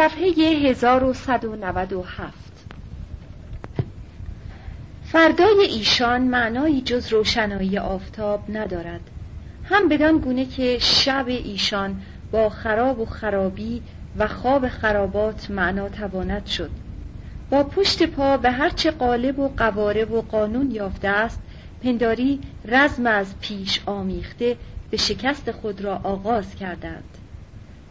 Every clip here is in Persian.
صفحه 1197 فردای ایشان معنایی جز روشنایی آفتاب ندارد. هم بدان گونه که شب ایشان با خراب و خرابی و خواب خرابات معنا تواند شد. با پشت پا به هرچه قالب و قوارب و قانون یافته است پنداری رزم از پیش آمیخته به شکست خود را آغاز کردند.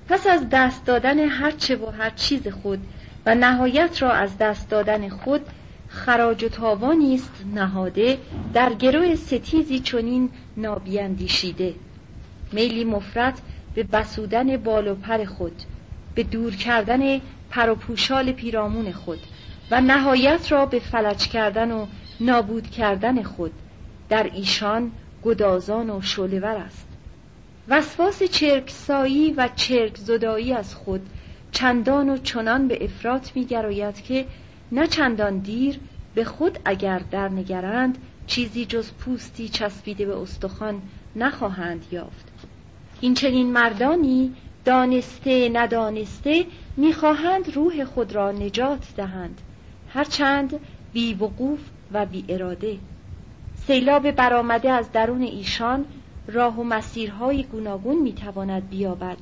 پس از دست دادن هرچه و هر چیز خود و نهایت را از دست دادن خود خراج و تاوانی است نهاده در گروه ستیزی چنین نابیاندیشیده میلی مفرد به بسودن بال و پر خود به دور کردن پر و پوشال پیرامون خود و نهایت را به فلج کردن و نابود کردن خود. در ایشان گدازان و شولور است. وسواس چرکسایی و چرک زدایی از خود چندان و چنان به افراط می که نه چندان دیر به خود اگر در نگرند چیزی جز پوستی چسبیده به استخوان نخواهند یافت. این چنین مردانی دانسته ندانسته می‌خواهند روح خود را نجات دهند. هرچند بی وقوف و بی اراده سیلاب برآمده از درون ایشان راه و مسیرهای گوناگون می‌تواند بیابد.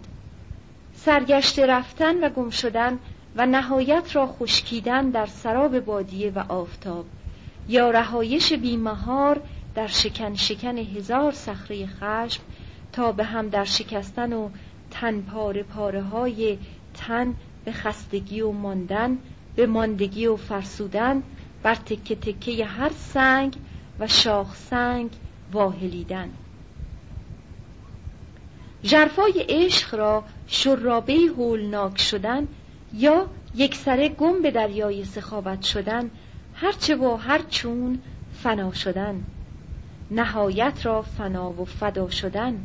سرگشته رفتن و گم شدن و نهایت را خشکیدن در سراب بادیه و آفتاب یا رهایش بیمهار در شکن شکن هزار صخره خشم تا به هم در شکستن و تن پاره پاره های تن به خستگی و ماندن به ماندگی و فرسودن بر تکه تکه هر سنگ و شاخ سنگ واهلیدن. جرفای عشق را شرابه هولناک شدن یا یک سره گم به دریای سخاوت شدن هرچه و هر چون فنا شدن. نهایت را فنا و فدا شدن.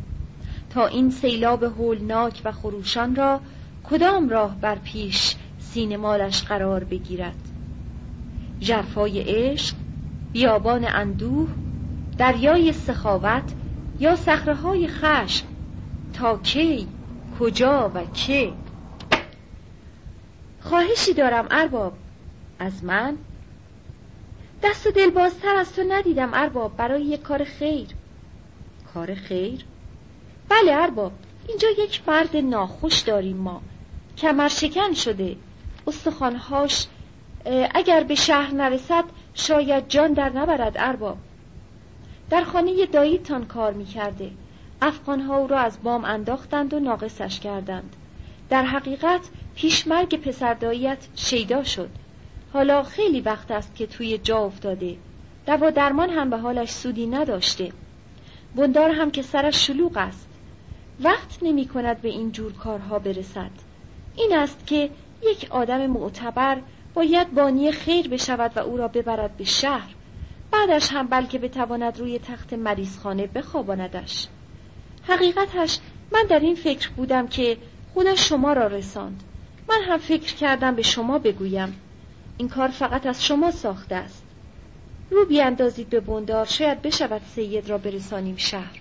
تا این سیلاب هولناک و خروشان را کدام راه بر پیش سینمالش قرار بگیرد؟ جرفای عشق بیابان اندوه دریای سخاوت یا صخره خشم تا کی کجا و که خواهشی دارم ارباب از من. دست و دل بازتر از تو ندیدم ارباب برای یک کار خیر. کار خیر؟ بله ارباب اینجا یک مرد ناخوش داریم ما. کمر شکن شده. استخوانهاش اگر به شهر نرسد شاید جان در نبرد ارباب. در خانه داییتان کار می‌کرده. افغانها او را از بام انداختند و ناقصش کردند. در حقیقت پیشمرگ پسرداییت شیدا شد. حالا خیلی وقت است که توی جا افتاده. دوا درمان هم به حالش سودی نداشته. بندار هم که سرش شلوغ است. وقت نمی کند به این جور کارها برسد. این است که یک آدم معتبر باید بانی خیر بشود و او را ببرد به شهر. بعدش هم بلکه بتواند روی تخت مریضخانه بخواباندش. حقیقتش من در این فکر بودم که خدا شما را رساند. من هم فکر کردم به شما بگویم. این کار فقط از شما ساخته است. رو بیاندازید به بندار شاید بشود سید را برسانیم شهر.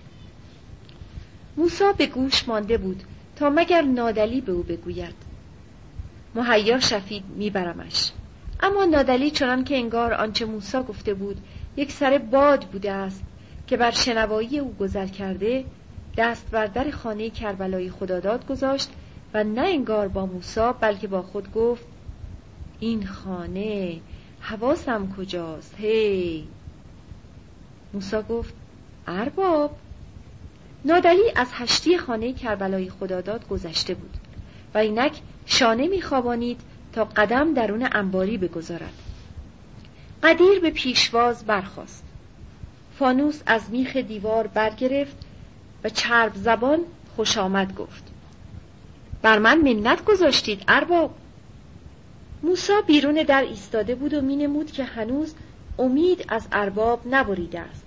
موسا به گوش مانده بود تا مگر نادلی به او بگوید. مهیا شفید میبرمش. اما نادلی چنان که انگار آنچه موسا گفته بود یک سر باد بوده است که بر شنوایی او گذر کرده دست بر در خانه کربلای خداداد گذاشت و نه انگار با موسا بلکه با خود گفت این خانه حواسم کجاست؟ هی! موسا گفت ارباب؟ نادلی از هشتی خانه کربلای خداداد گذشته بود و اینک شانه میخوابانید تا قدم درون انباری بگذارد. قدیر به پیشواز برخاست. فانوس از میخ دیوار برگرفت و چرب زبان خوش آمد گفت. بر من منت گذاشتید ارباب. موسا بیرون در ایستاده بود و مینمود که هنوز امید از ارباب نبریده است.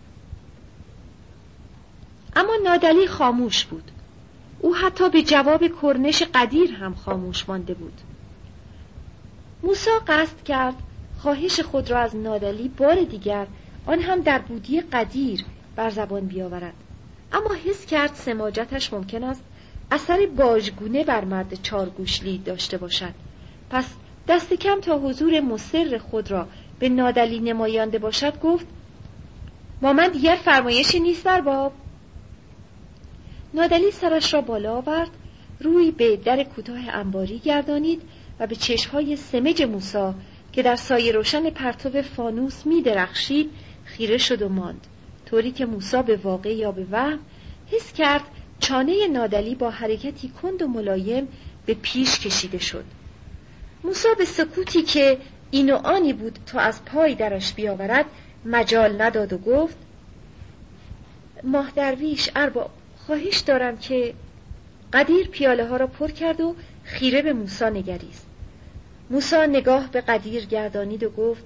اما نادلی خاموش بود. او حتی به جواب کرنش قدیر هم خاموش مانده بود. موسا قصد کرد خواهش خود را از نادلی بار دیگر آن هم در بودی قدیر بر زبان بیاورد. اما حس کرد سماجتش ممکن است اثر باجگونه بر مرد چارگوشلی داشته باشد. پس دست کم تا حضور مصر خود را به نادلی نمایانده باشد گفت با من دیگر فرمایشی نیست در باب. نادلی سرش را بالا آورد روی به در کوتاه انباری گردانید و به چشمهای سمج موسا که در سایه روشن پرتو فانوس می درخشید خیره شد و ماند. طوری که موسا به واقع یا به وهم حس کرد چانه نادلی با حرکتی کند و ملایم به پیش کشیده شد. موسا به سکوتی که این و آنی بود تا از پای درش بیاورد مجال نداد و گفت ماه درویش ارباب خواهش دارم که قدیر پیاله ها را پر کرد و خیره به موسا نگریست. موسا نگاه به قدیر گردانید و گفت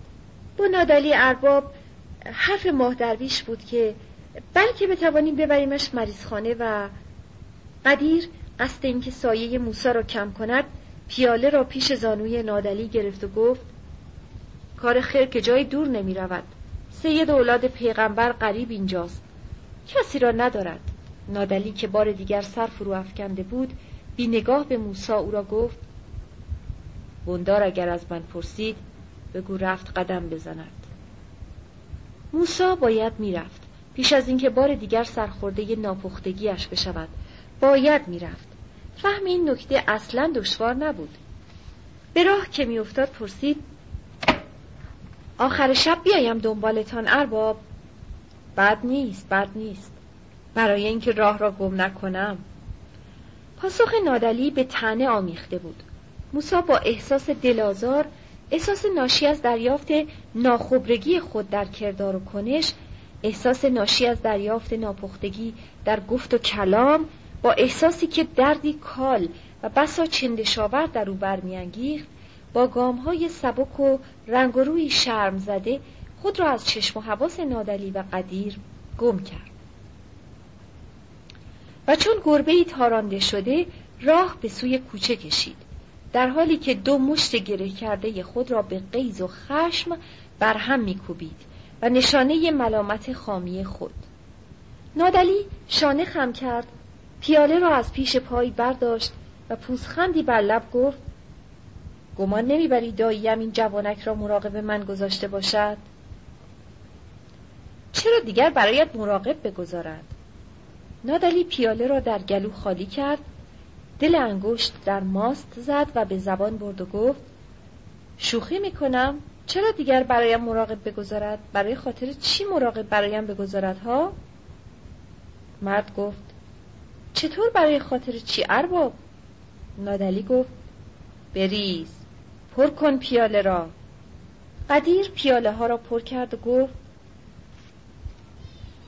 با نادلی ارباب حرف ماه درویش بود که بلکه بتوانیم ببریمش مریضخانه و قدیر قصد اینکه سایه موسا را کم کند پیاله را پیش زانوی نادلی گرفت و گفت کار خیر که جای دور نمی رود سید اولاد پیغمبر قریب اینجاست. کسی را ندارد. نادلی که بار دیگر سر فرو افکنده بود بی نگاه به موسا او را گفت بندار اگر از من پرسید بگو رفت قدم بزند. موسا باید می‌رفت. پیش از اینکه بار دیگر سرخورده ناپختگیش بشود باید می‌رفت. فهم این نکته اصلا دشوار نبود. به راه که میافتاد پرسید آخر شب بیایم دنبالتان ارباب. بد نیست بد نیست. برای اینکه راه را گم نکنم. پاسخ نادلی به تنه آمیخته بود. موسا با احساس دلازار احساس ناشی از دریافت ناخبرگی خود در کردار و کنش احساس ناشی از دریافت ناپختگی در گفت و کلام با احساسی که دردی کال و بسا چندشاور در او برمیانگیخت با گامهای سبک و رنگ و روی شرم زده خود را از چشم و حواس نادلی و قدیر گم کرد. و چون گربه ای تارانده شده راه به سوی کوچه کشید. در حالی که دو مشت گره کرده خود را به قیز و خشم برهم میکوبید و نشانه ملامت خامی خود. نادلی شانه خم کرد پیاله را از پیش پای برداشت و پوزخندی بر لب گفت گمان نمی‌بری داییم این جوانک را مراقب من گذاشته باشد؟ چرا دیگر برایت مراقب بگذارد نادلی پیاله را در گلو خالی کرد دل انگشت در ماست زد و به زبان برد و گفت شوخی می‌کنم. چرا دیگر برایم مراقب بگذارد؟ برای خاطر چی مراقب برایم بگذارد ها؟ مرد گفت چطور برای خاطر چی ارباب؟ نادلی گفت بریز پر کن پیاله را. قدیر پیاله ها را پر کرد و گفت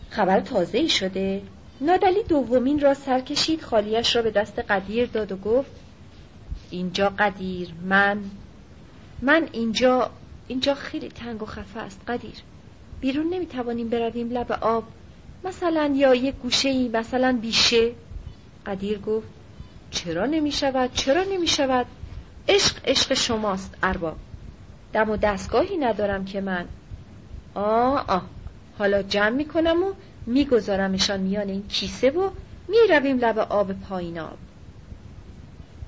خبر تازه ای شده. نادلی دومین را سر کشید خالیش را به دست قدیر داد و گفت اینجا قدیر من من اینجا اینجا خیلی تنگ و خفه است قدیر. بیرون نمی‌توانیم برویم لب آب. مثلا یا یک گوشه ای مثلا بیشه. قدیر گفت چرا نمی شود چرا نمی شود عشق عشق شماست ارباب. دم و دستگاهی ندارم که من. آه آه. حالا جمع می‌کنم و میگذارمشان میان این کیسه و می‌رویم لب آب پایین آب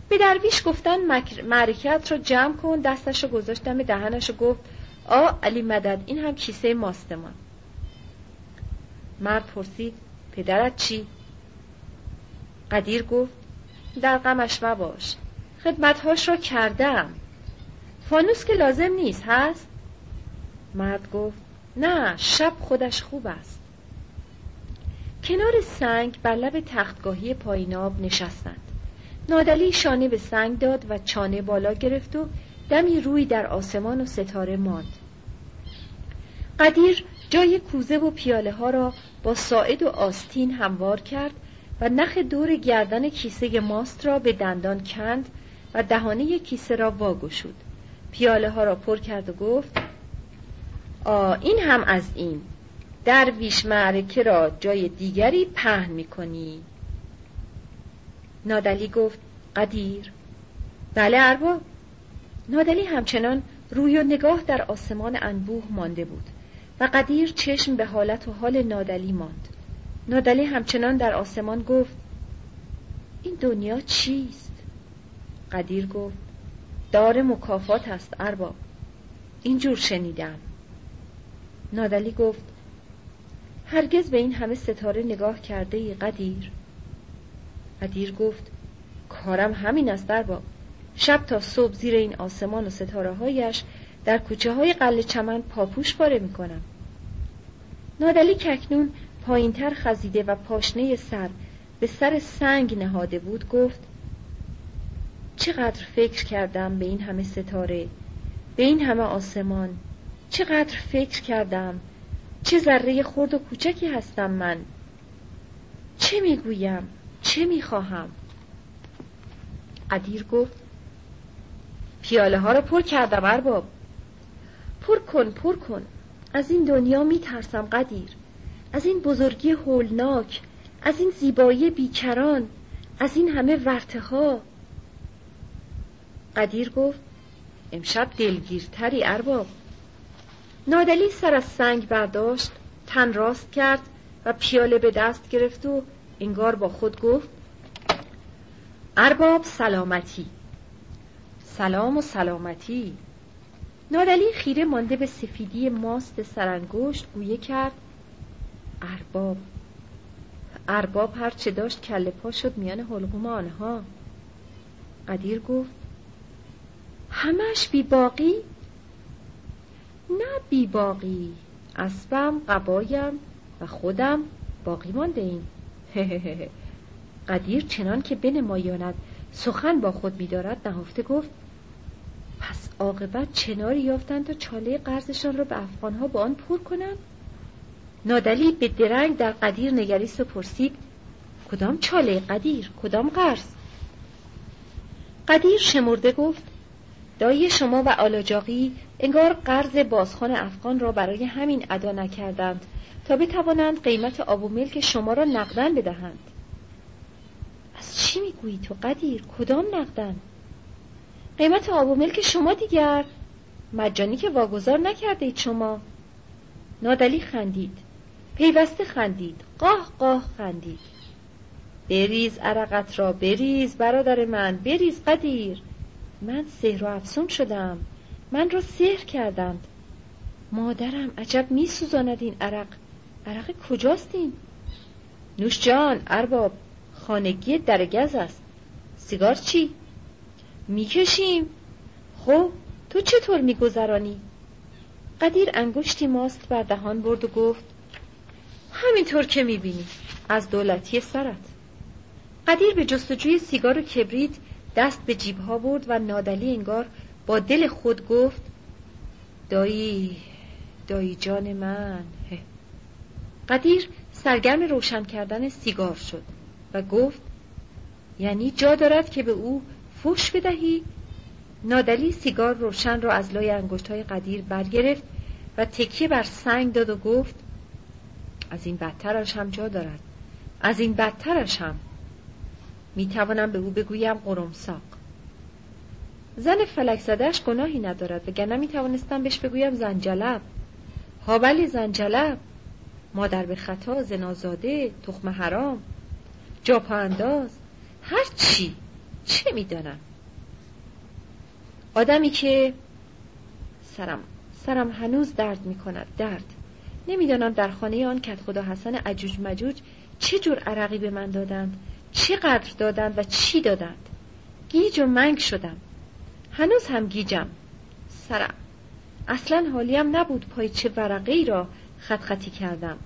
به درویش گفتن معرکت را جمع کن دستش رو گذاشتم به دهنش و گفت آ علی مدد این هم کیسه ماستمان مرد پرسید پدرت چی؟ قدیر گفت در غمش مباش خدمتهاش را کردم فانوس که لازم نیست هست؟ مرد گفت نه شب خودش خوب است کنار سنگ بر لب تختگاهی پاییناب نشستند. نادلی شانه به سنگ داد و چانه بالا گرفت و دمی روی در آسمان و ستاره ماند. قدیر جای کوزه و پیاله ها را با ساعد و آستین هموار کرد و نخ دور گردن کیسه ماست را به دندان کند و دهانه کیسه را واگشود. پیاله ها را پر کرد و گفت آ این هم از این. درویش معرکه را جای دیگری پهن می‌کنی. نادلی گفت قدیر. بله ارباب. نادلی همچنان روی و نگاه در آسمان انبوه مانده بود و قدیر چشم به حالت و حال نادلی ماند. نادلی همچنان در آسمان گفت این دنیا چیست؟ قدیر گفت دار مکافات است ارباب. اینجور شنیدم. نادلی گفت هرگز به این همه ستاره نگاه کرده ای قدیر. قدیر گفت کارم همین است ارباب شب تا صبح زیر این آسمان و ستاره هایش در کوچه های قل چمن پاپوش پاره می کنم نادلی ککنون پایینتر خزیده و پاشنه سر به سر سنگ نهاده بود گفت چقدر فکر کردم به این همه ستاره به این همه آسمان چقدر فکر کردم چه ذره خرد و کوچکی هستم من. چه می‌گویم؟ چه می‌خواهم؟ قدیر گفت پیاله ها رو پر کردم ارباب. پر کن پر کن. از این دنیا میترسم قدیر. از این بزرگی هولناک از این زیبایی بیکران از این همه ورته ها. قدیر گفت امشب دلگیرتری ارباب. نادلی سر از سنگ برداشت تن راست کرد و پیاله به دست گرفت و انگار با خود گفت ارباب سلامتی. سلام و سلامتی. نادلی خیره مانده به سفیدی ماست سرانگشت گویه کرد ارباب. ارباب هر چه داشت کله پا شد میان حلقوم آنها. قدیر گفت همش بی باقی نه بی باقی. اسبم قبایم و خودم باقی مانده ایم قدیر چنان که بنمایاند. سخن با خود میدارد. نهفته گفت پس عاقبت چناری یافتند تا چاله قرضشان را به افغانها با آن پر کنند؟ نادلی به درنگ در قدیر نگریست و پرسید کدام چاله قدیر؟ کدام قرض? قدیر شمرده گفت دایی شما و آلاجاقی انگار قرض بازخان افغان را برای همین ادا نکردند تا بتوانند قیمت آب و ملک شما را نقدن بدهند. از چی می‌گویی تو قدیر؟ کدام نقدن قیمت آب و ملک شما دیگر؟ مجانی که واگذار نکرده اید شما. نادلی خندید. پیوسته خندید. قاه قاه خندید. بریز عرقت را بریز برادر من بریز قدیر. من سحر و افسون شدم. من را سحر کردند. مادرم عجب می سوزاند این عرق. عرق کجاست این؟ نوش جان ارباب خانگی درگز است. سیگار چی؟ می‌کشیم. خب تو چطور میگذرانی؟ قدیر انگشتی ماست بر دهان برد و گفت همینطور که می‌بینی از دولتی سرت. قدیر به جستجوی سیگار و کبریت دست به جیبها برد و نادلی انگار با دل خود گفت دایی دایی جان من. قدیر سرگرم روشن کردن سیگار شد و گفت یعنی جا دارد که به او فوش بدهی؟ نادلی سیگار روشن را از لای انگشت های قدیر برگرفت و تکیه بر سنگ داد و گفت از این بدترش هم جا دارد. از این بدترش هم. می توانم به او بگویم قرمساق. زن فلک زدهش گناهی ندارد وگرنه می توانستم بهش بگویم زنجلب ها بلی زنجلب مادر به خطا زنازاده تخم حرام جاپا انداز. هر چی. چه می‌دانم؟ آدمی که سرم سرم هنوز درد می کند درد. نمی‌دانم در خانه آن کت خدا حسن عجوج مجوج چه جور عرقی به من دادند چقدر دادند و چی دادند. گیج و منگ شدم. هنوز هم گیجم. سرم. اصلا حالیم نبود پای چه ورقه ای را خط خطی کردم.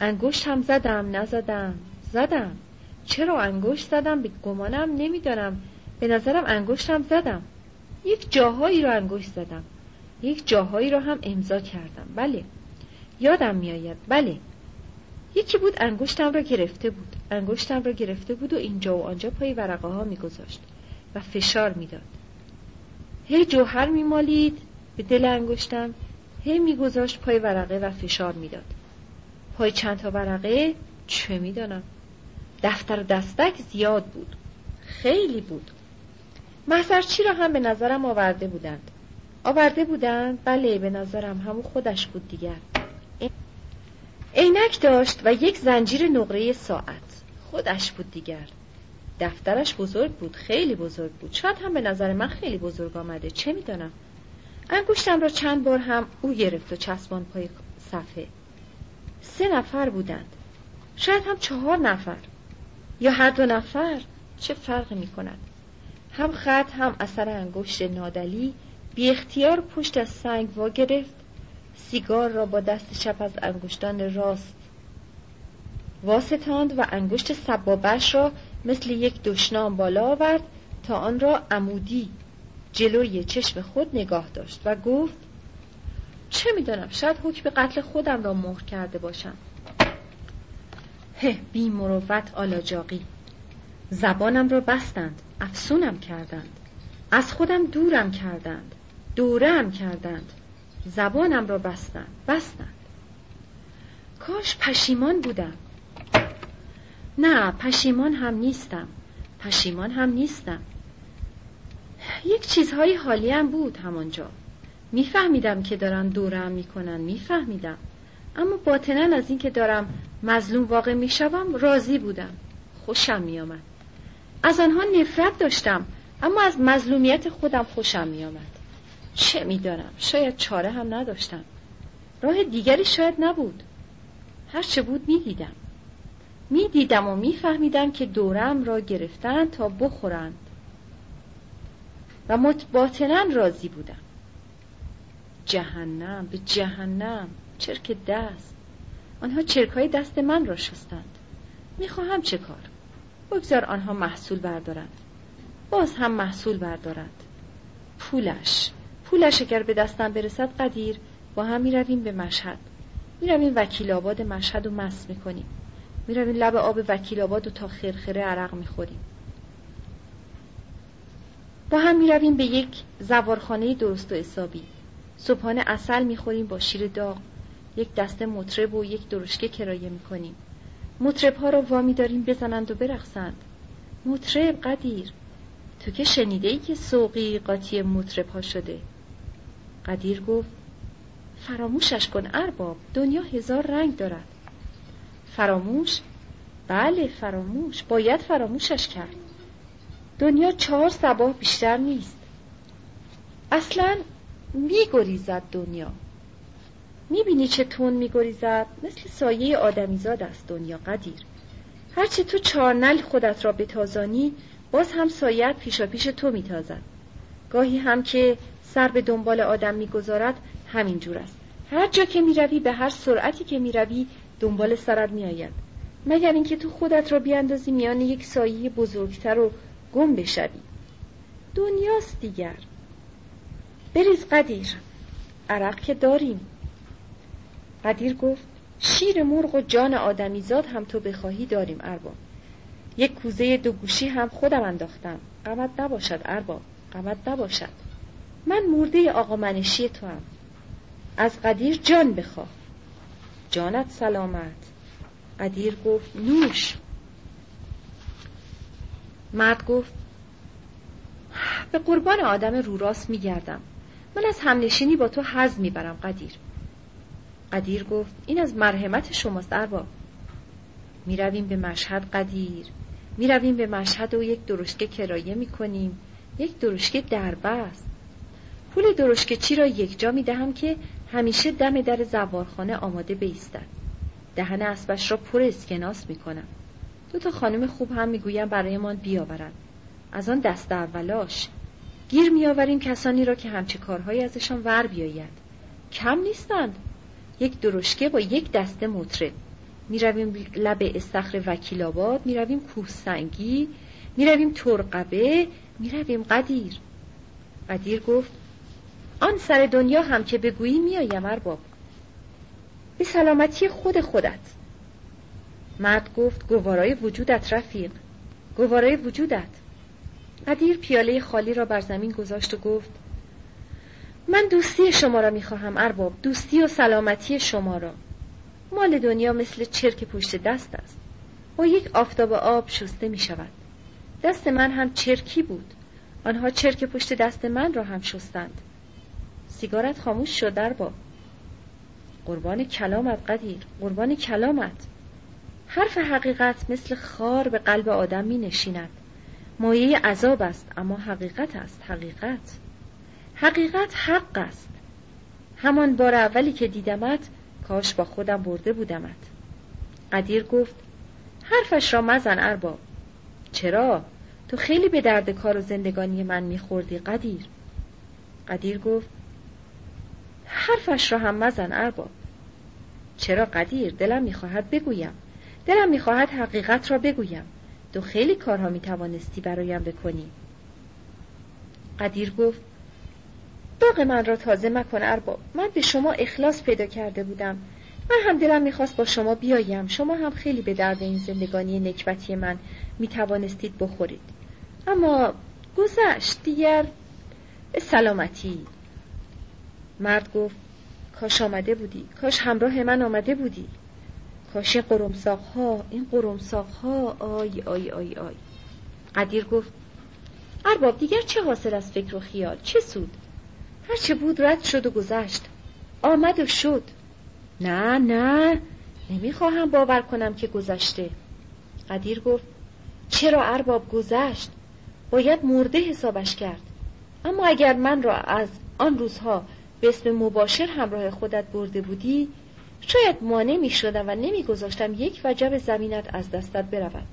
انگشت هم زدم نزدم. زدم. چرا انگشت زدم؟ به گمانم نمی‌دانم. به نظرم انگشتم زدم. یک جاهایی را انگشت زدم. یک جاهایی را هم امضا کردم. بله. یادم میآید. بله. یکی بود انگشتم را گرفته بود. انگشتم را گرفته بود و اینجا و آنجا پای ورقه ها میگذاشت و فشار می‌داد. هی جوهر میمالید به دل انگشتم. هی میگذاشت پای ورقه و فشار می‌داد. پای چند تا ورقه چه می‌دانم؟ دفتر دستک زیاد بود. خیلی بود. محضرچی را هم به نظرم آورده بودند. آورده بودند؟ بله به نظرم. همون خودش بود دیگر. عینک داشت و یک زنجیر نقره ساعت. خودش بود دیگر. دفترش بزرگ بود خیلی بزرگ بود. شاید هم به نظر من خیلی بزرگ آمده. چه می‌دانم انگشتم را چند بار هم او گرفت و چسبان پای صفحه. سه نفر بودند. شاید هم چهار نفر. یا هر دو نفر؟ چه فرقی می کند هم خط هم اثر انگشت نادلی بی اختیار پشت از سنگ وا گرفت. سیگار را با دست چپ از انگشتان راست واستاند و انگشت سبابش را مثل یک دشنام بالا آورد تا آن را عمودی جلوی چشم خود نگاه داشت و گفت چه می‌دانم شاید حکم قتل خودم را مهر کرده باشم. هه بی مروت آلاجاقی. زبانم را بستند افسونم کردند. از خودم دورم کردند دورم کردند. زبانم را بستند بستند. کاش پشیمان بودم. نه پشیمان هم نیستم. پشیمان هم نیستم. یک چیزهای حالی هم بود همانجا. میفهمیدم که دارن دورم می‌کنن میفهمیدم. اما باطنا از اینکه دارم مظلوم واقع می‌شوم راضی بودم. خوشم میآمد. از آنها نفرت داشتم اما از مظلومیت خودم خوشم میآمد. چه می‌دانم؟ شاید چاره هم نداشتم. راه دیگری شاید نبود. هر چه بود می‌دیدم. می‌دیدم و میفهمیدم که دورم را گرفتن تا بخورند. و متباطنا راضی بودم. جهنم به جهنم چرک دست. آنها چرک های دست من را شستند. می‌خواهم چه کار؟ بگذار آنها محصول بردارند. باز هم محصول بردارند. پولش. پولش اگر به دستم برسد قدیر با هم می‌رویم به مشهد. می‌رویم وکیل آباد مشهد و مس می‌کنیم. می‌رویم لب آب وکیل آباد و تا خرخره عرق می‌خوریم. با هم می‌رویم به یک زوارخانه درست و حسابی. صبحانه اصل می‌خوریم با شیر داغ یک دسته مطرب و یک درشکه کرایه می‌کنیم. مطرب ها را وامی داریم بزنند و برقصند. مطرب قدیر. تو که شنیده ای که سوقی قاطی مطرب ها شده؟ قدیر گفت فراموشش کن ارباب دنیا هزار رنگ دارد. فراموش؟ بله فراموش. باید فراموشش کرد. دنیا چهار سباه بیشتر نیست. اصلا میگریزد دنیا. می‌بینی چه تون میگریزد؟ مثل سایه آدمیزاد است دنیا قدیر. هرچه تو چارنل خودت را بتازانی باز هم سایت پیشا پیش تو میتازد. گاهی هم که سر به دنبال آدم می‌گذارد همین جور است. هر جا که می‌روی به هر سرعتی که می‌روی دنبال سرت میآید. مگر اینکه تو خودت را بیاندازی میان یک سایه بزرگتر و گم بشوی. دنیاست دیگر. بریز قدیر. عرق که داریم. قدیر گفت شیر مرغ و جان آدمیزاد هم تو بخواهی داریم ارباب. یک کوزه دو گوشی هم خودم انداختم. قمت نباشد ارباب. قمت نباشد. من مرده آقا منشی تو هم. از قدیر جان بخواه. جانت سلامت. قدیر گفت نوش. مرد گفت به قربان آدم رو راست میگردم. من از همنشینی با تو حز می‌برم قدیر. قدیر گفت این از مرحمت شماست ارباب می‌رویم به مشهد قدیر. می‌رویم به مشهد و یک درشکه کرایه می‌کنیم. یک درشکه دربه است پول درشکه چی را یک جا می‌دهم که همیشه دم در زوارخانه آماده بیستد دهن اسبش را پر اسکناس می‌کنم. دو تا خانم خوب هم می‌گویم برایمان بیاورند. از آن دست اولاش. گیر میآوریم کسانی را که همچه کارهایی ازشان ور بیاید کم نیستند. یک درشکه با یک دسته مطرب. می‌رویم لب استخر وکیل آباد می‌رویم کوه سنگی می‌رویم ترقبه می‌رویم قدیر. قدیر گفت آن سر دنیا هم که بگویی میآیم ارباب به سلامتی خود خودت. مرد گفت گوارای وجودت رفیق. گوارای وجودت. قدیر پیاله خالی را بر زمین گذاشت و گفت من دوستی شما را می‌خواهم ارباب. دوستی و سلامتی شما را. مال دنیا مثل چرک پشت دست است. با یک آفتاب آب شسته می شود دست من هم چرکی بود. آنها چرک پشت دست من را هم شستند. سیگارت خاموش شد ارباب قربان کلامت قدیر قربان کلامت. حرف حقیقت مثل خار به قلب آدم می نشیند. مایه عذاب است اما حقیقت است حقیقت. حقیقت حق است. همان بار اولی که دیدمت کاش با خودم برده بودمت. قدیر گفت حرفش را مزن ارباب. چرا؟ تو خیلی به درد کار و زندگانی من میخوردی قدیر. قدیر گفت حرفش را هم مزن ارباب. چرا قدیر؟ دلم می‌خواهد بگویم. دلم می‌خواهد حقیقت را بگویم. تو خیلی کارها می‌توانستی برایم بکنی. قدیر گفت داغ من را تازه مکن ارباب. من به شما اخلاص پیدا کرده بودم. من هم دلم می‌خواست با شما بیایم. شما هم خیلی به درد این زندگانی نکبتی من می‌توانستید بخورید. اما گذشت دیگر سلامتی. مرد گفت کاش آمده بودی کاش همراه من آمده بودی. کاش این قرمساق ها این قرمساق ها آی آی آی آی. قدیر گفت ارباب دیگر چه حاصل از فکر و خیال؟ چه سود؟ هرچه بود رد شد و گذشت آمد و شد. نه نه نمی‌خواهم باور کنم که گذشته. قدیر گفت چرا ارباب گذشت؟ باید مرده حسابش کرد. اما اگر من را از آن روزها به اسم مباشر همراه خودت برده بودی شاید مانع می شدم و نمی گذاشتم یک وجب زمینت از دستت برود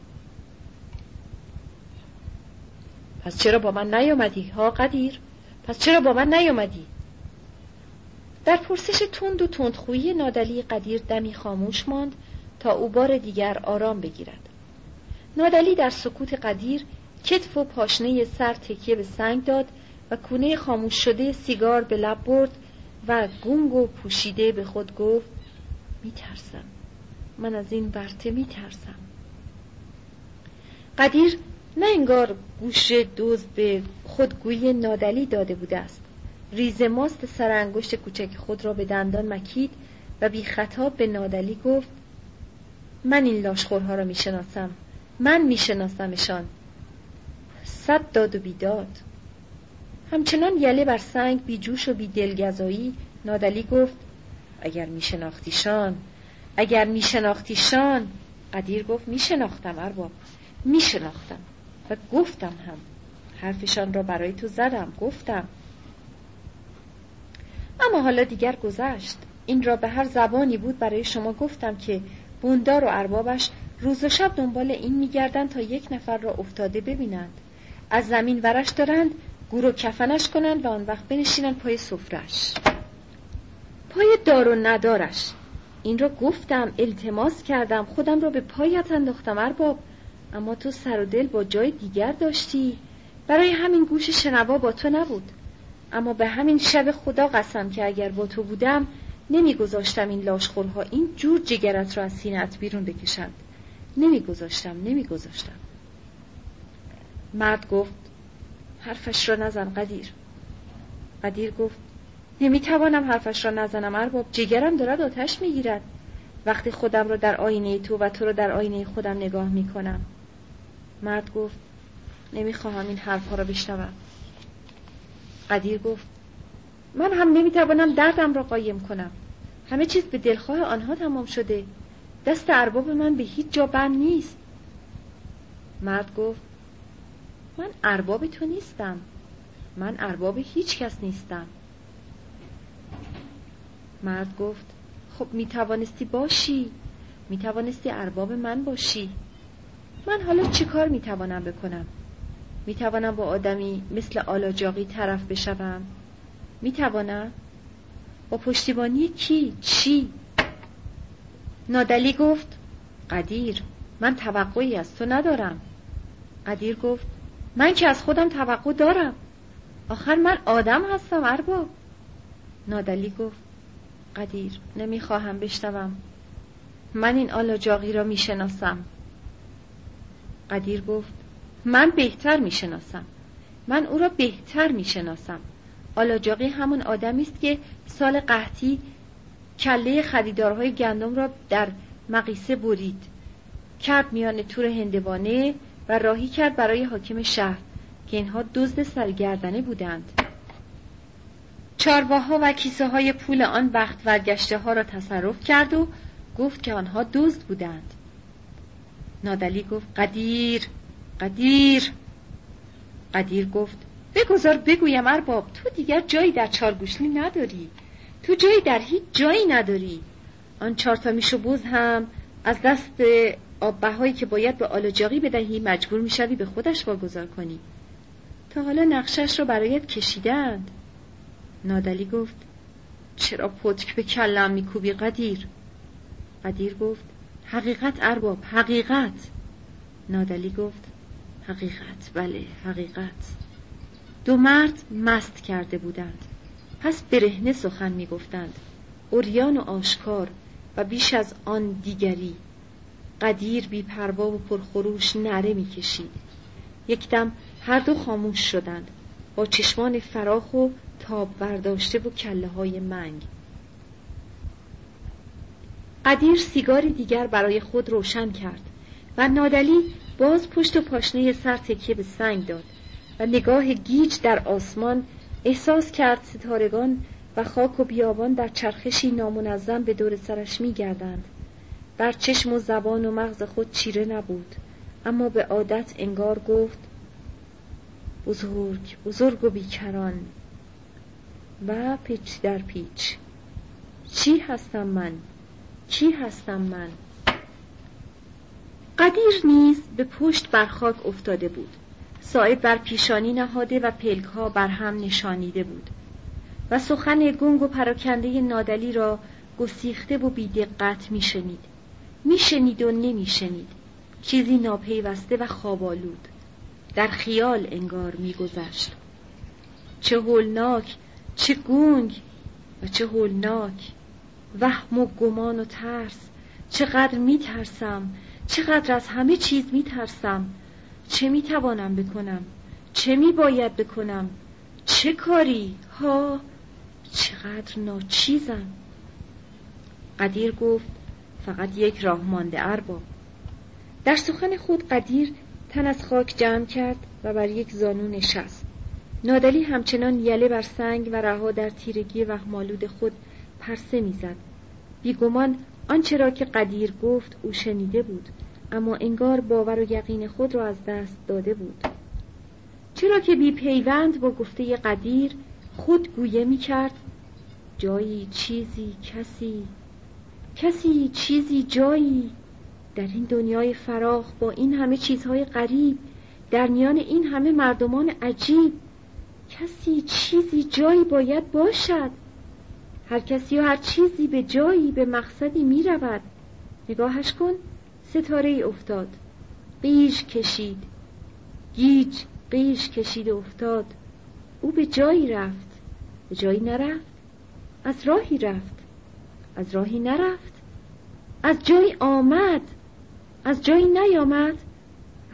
پس چرا با من نیامدی ها قدیر؟ پس چرا با من نیامدی؟ در پرسش تند و تندخویی نادلی قدیر دمی خاموش ماند تا او بار دیگر آرام بگیرد نادلی در سکوت قدیر کتف و پاشنه سر تکیه به سنگ داد و کونه خاموش شده سیگار به لب برد و گنگ و پوشیده به خود گفت میترسم. من از این ورته میترسم. قدیر نه انگار گوش دوز به خودگویی نادلی داده بوده است. ریز ماست سر انگشت کوچک خود را به دندان مکید و بی خطاب به نادلی گفت من این لاشخورها را می‌شناسم. من میشناسمشان. صد داد و بیداد. همچنان یله بر سنگ بی جوش و بی دلگزایی نادلی گفت اگر می شناختیشان اگر می شناختیشان قدیر گفت می شناختم ارباب. می شناختم. و گفتم هم. حرفشان را برای تو زدم گفتم. اما حالا دیگر گذشت. این را به هر زبانی بود برای شما گفتم که بوندار و اربابش روز و شب دنبال این میگردند تا یک نفر را افتاده ببینند. از زمین ورش دارند گور کفنش کنند و آن وقت بنشینند پای سفرش پای دار و ندارش. این را گفتم التماس کردم. خودم را به پایت انداختم ارباب. اما تو سر و دل با جای دیگر داشتی. برای همین گوش شنوا با تو نبود. اما به همین شب خدا قسم که اگر با تو بودم نمیگذاشتم این لاشخورها این جور جگرت را از سینت بیرون بکشند. نمیگذاشتم نمیگذاشتم. مرد گفت حرفش را نزن قدیر. قدیر گفت نمی‌توانم حرفش را نزنم ارباب. جگرم دارد آتش می‌گیرد. وقتی خودم را در آینه تو و تو را در آینه خودم نگاه می‌کنم. مرد گفت نمی‌خواهم این حرفها را بشنوم. قدیر گفت من هم نمی‌توانم دردم را قایم کنم. همه چیز به دلخواه آنها تمام شده. دست ارباب من به هیچ جا بند نیست. مرد گفت من ارباب تو نیستم. من ارباب هیچ کس نیستم. مرد گفت خب می توانستی باشی. می توانستی ارباب من باشی. من حالا چی کار می توانم بکنم؟ می توانم با آدمی مثل آلاجاقی طرف بشوم؟ می توانم با پشتیبانی کی؟ چی؟ نادلی گفت قدیر من توقعی از تو ندارم. قدیر گفت من که از خودم توقع دارم. آخر من آدم هستم ارباب. نادلی گفت قدیر نمی‌خواهم بشنوم. من این آلاجاقی را می‌شناسم. قدیر گفت من بهتر می‌شناسم. من او را بهتر می‌شناسم. آلاجاقی همون آدمی است که سال قحطی کله خریدارهای گندم را در مقیسه برید. کرد میان تور هندوانه و راهی کرد برای حاکم شهر که اینها دزد سرگردنه بودند. چارواها و کیسه های پول آن بخت ورگشته ها را تصرف کرد و گفت که آنها دزد بودند. نادلی گفت قدیر قدیر. قدیر گفت بگذار بگویم ارباب تو دیگر جایی در چارگوشلی نداری تو جایی در هیچ جایی نداری. آن چهارتا میشو بوز هم از دست آب بهایی که باید به آلجاقی بدهی مجبور می‌شوی به خودش واگذار کنی. تا حالا نقشش رو برایت کشیدند. نادلی گفت چرا پتک به کلم میکوبی قدیر؟ قدیر گفت حقیقت ارباب حقیقت. نادلی گفت حقیقت بله حقیقت. دو مرد مست کرده بودند. پس برهنه سخن می‌گفتند. اوریان و آشکار و بیش از آن دیگری. قدیر بی پروا و پرخروش نره می‌کشید. یکدم هر دو خاموش شدند. با چشمان فراخ و تاب برداشته و کله های منگ. قدیر سیگاری دیگر برای خود روشن کرد و نادلی باز پشت و پاشنه سر تکیه به سنگ داد و نگاه گیج در آسمان احساس کرد ستارگان و خاک و بیابان در چرخشی نامنظم به دور سرش میگردند. بر چشم و زبان و مغز خود چیره نبود. اما به عادت انگار گفت بزرگ بزرگ و بیکران. و پیچ در پیچ. چی هستم من؟ کی هستم من؟ قدیر نیز به پشت بر خاک افتاده بود. ساعد بر پیشانی نهاده و پلک ها بر هم نشانیده بود. و سخن گنگ و پراکنده نادلی را گسیخته و بیدقت میشنید. میشنید و نمیشنید. چیزی ناپیوسته و خوابالود در خیال انگار میگذشت. چه هولناک چه گونگ و چه هولناک. وهم و گمان و ترس. چقدر میترسم چقدر از همه چیز میترسم. چه می‌توانم بکنم؟ چه میباید بکنم؟ چه کاری؟ ها چقدر ناچیزم. قدیر گفت فقط یک راه مانده ارباب در سخن خود قدیر تن از خاک جمع کرد و بر یک زانو نشست. نادلی همچنان یله بر سنگ و رها در تیرگی وهمالود خود پرسه می‌زد. بیگمان آنچه را که قدیر گفت او شنیده بود اما انگار باور و یقین خود را از دست داده بود. چرا که بی پیوند با گفته قدیر خود گویه می کرد جایی چیزی کسی کسی چیزی جایی در این دنیای فراخ با این همه چیزهای غریب در میان این همه مردمان عجیب کسی چیزی جایی باید باشد؟ هر کسی و هر چیزی به جایی به مقصدی می رود نگاهش کن ستاره ای افتاد. قیش کشید. گیج قیش کشید افتاد. او به جایی رفت. به جایی نرفت. از راهی رفت. از راهی نرفت. از جایی آمد. از جایی نیامد.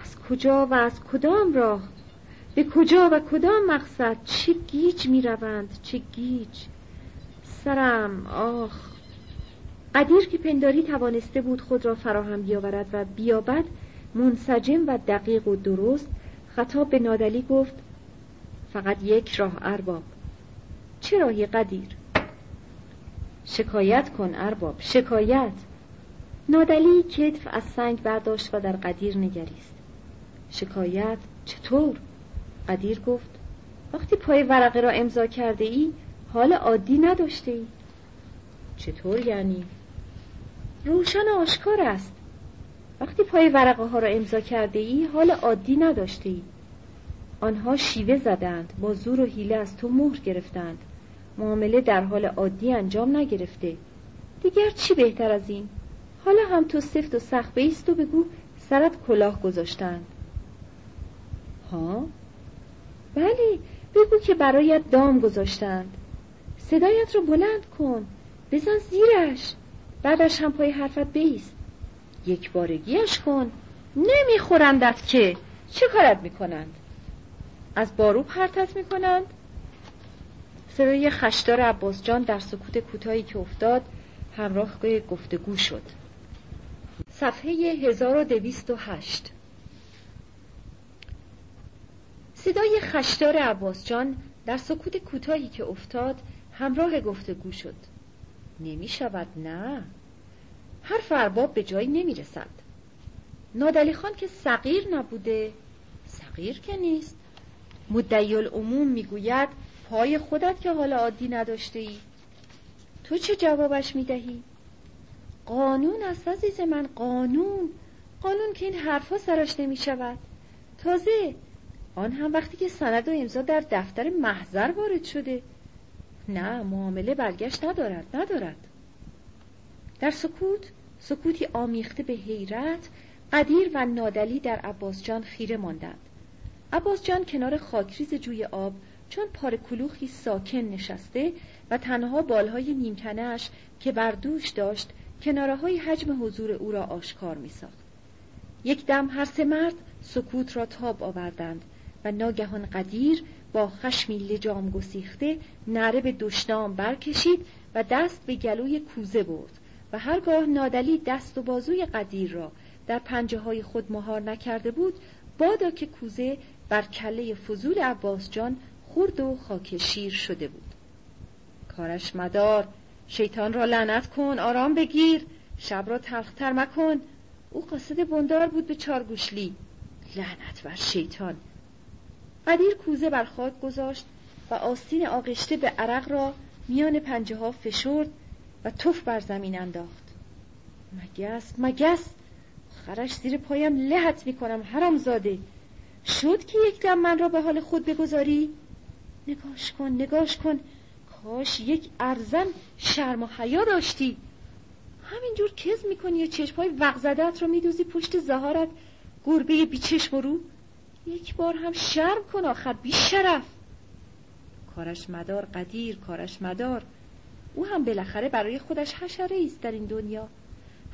از کجا و از کدام راه؟ به کجا و کدام مقصد؟ چه گیج می روند چه گیج؟ سرم آخ. قدیر که پنداری توانسته بود خود را فراهم بیاورد و بیابد منسجم و دقیق و درست خطاب به نادلی گفت فقط یک راه ارباب. چه راهی قدیر؟ شکایت کن ارباب شکایت. نادلی کتف از سنگ برداشت و در قدیر نگریست. شکایت چطور؟ قدیر گفت وقتی پای ورقه را امضا کرده ای حال عادی نداشته ای چطور یعنی؟ روشن آشکار است. وقتی پای ورقه ها را امضا کرده ای حال عادی نداشته ای آنها شیوه زدند با زور و حیله از تو مهر گرفتند. معامله در حال عادی انجام نگرفته. دیگر چی بهتر از این؟ حالا هم تو سفت و سخت بیست و بگو سرت کلاه گذاشتند. ها؟ بله بگو که برایت دام گذاشتند. صدایت رو بلند کن بزن زیرش. بعدش هم پای حرفت بیست. یک بارگیش کن. نمیخورندت که. چه کارت می‌کنند؟ از بارو پرتت می‌کنند؟ صدای خشدار عباس جان در سکوت کوتاهی که افتاد همراه گفتگو شد. صفحه 1208 صدای خشدار عباس جان در سکوت کوتاهی که افتاد همراه گفتگو شد. نمی شود نه. حرف ارباب به جایی نمی رسد. نادلی خان که صغیر نبوده صغیر که نیست. مدعی العموم می‌گوید پای خودت که حال عادی نداشته ای. تو چه جوابش می‌دهی؟ قانون است عزیز من قانون. قانون که این حرفها سرش نمی شود تازه آن هم وقتی که سند و امضا در دفتر محضر وارد شده. نه معامله برگشت ندارد ندارد. در سکوت سکوتی آمیخته به حیرت قدیر و نادلی در عباس جان خیره ماندند. عباس جان کنار خاکریز جوی آب چون پار کلوخی ساکن نشسته و تنها بالهای نیمتنش که بر دوش داشت کناره های حجم حضور او را آشکار می ساخت. یک دم هر سه مرد سکوت را تاب آوردند و ناگهان قدیر با خشمی لجام گسیخته نره به دشنام برکشید و دست به گلوی کوزه برد و هرگاه نادلی دست و بازوی قدیر را در پنجه های خود مهار نکرده بود بادا که کوزه بر کله فضول عباس جان خورد و خاک شیر شده بود. کارش مدار شیطان را لعنت کن آرام بگیر شب را تلختر مکن. او قصد بندار بود به چارگوشلی. لعنت بر شیطان. قدیر کوزه بر خاک گذاشت و آستین آغشته به عرق را میان پنجه ها فشرد و توف بر زمین انداخت. مگس مگس خرش زیر پایم لحت می‌کنم حرام زاده شد که یک دم من را به حال خود بگذاری؟ نگاش کن نگاش کن. کاش یک ارزن شرم و حیا داشتی. همینجور کز می‌کنی و چشمهای وقزدت رو میدوزی پشت زهارت. گربه بیچشم رو. یک بار هم شرم کن آخر بی شرف کارش مدار قدیر کارش مدار. او هم بالاخره برای خودش حشره است در این دنیا.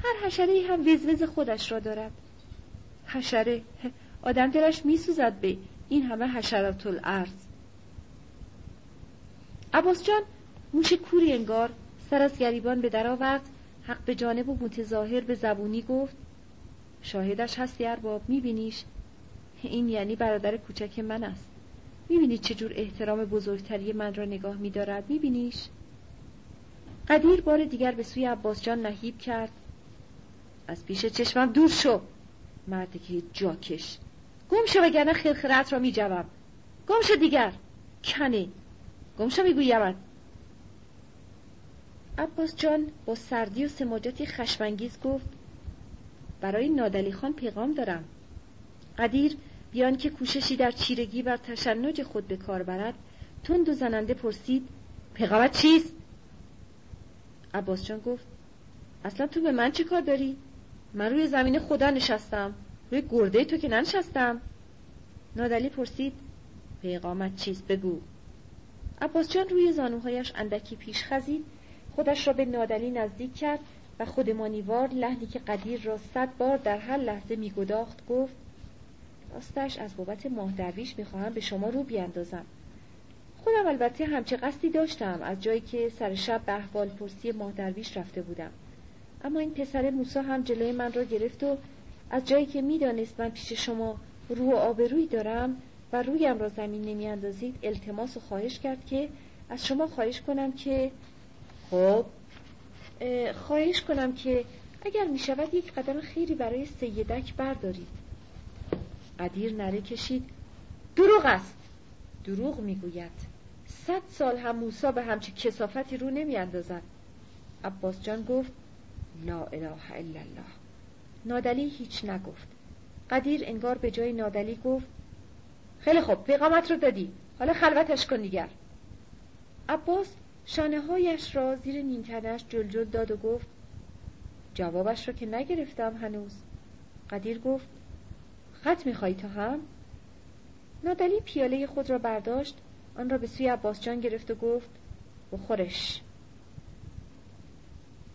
هر حشره هم وزوز خودش را دارد. حشره آدم دلش میسوزد به این همه حشرات الارض عباس جان موش کوری انگار سر از گریبان به در آورد حق به جانب و متظاهر به زبونی گفت شاهدش هستی ارباب میبینیش؟ این یعنی برادر کوچک من است. می‌بینی چجور احترام بزرگتری من را نگاه میدارد؟ میبینیش؟ قدیر بار دیگر به سوی عباس جان نهیب کرد. از پیش چشمم دور شو. مردی که جاکش گم شو وگرنه خرخرت را میجوم. گم شو دیگر. کنه. گم شو میگویمت عباس جان با سردی و سماجتی خشمانگیز گفت برای نادلی خان پیغام دارم. قدیر بیان که کوششی در چیرگی بر تشنج خود به کار برد. تند و زننده پرسید پیغامت چیست؟ عباس جان گفت اصلا تو به من چی کار داری؟ من روی زمین خدا نشستم. روی گرده تو که ننشستم. نادلی پرسید پیغامت چیست؟ بگو. عباس جان روی زانوهایش اندکی پیش خزید خودش را به نادلی نزدیک کرد و خودمانیوار لحنی که قدیر را صد بار در هر لحظه میگداخت گفت راستش از بابت ماه درویش می‌خواهم به شما رو بیاندازم. خودم البته همچه قصدی داشتم از جایی که سر شب به احوال پرسی ماه درویش رفته بودم. اما این پسر موسا هم جلوی من را گرفت و از جایی که می‌دانست من پیش شما رو و آبروی دارم و رویم را زمین نمیاندازید التماس و خواهش کرد که از شما خواهش کنم که خب. خواهش کنم که اگر می شود یک قدم خیری برای سیدک بردارید قدیر نره کشید. دروغ است. دروغ می‌گوید. صد سال هم موسا به همچه کسافتی رو نمی اندازد عباس جان گفت لا اله الا الله. نادلی هیچ نگفت. قدیر انگار به جای نادلی گفت خیلی خوب پیغامت رو دادی. حالا خلوتش کن دیگر. عباس شانه هایش را زیر نیمتنش جل جل داد و گفت جوابش را که نگرفتم هنوز. قدیر گفت خط میخوایی تا هم؟ نادلی پیاله خود را برداشت آن را به سوی عباس جان گرفت و گفت بخورش.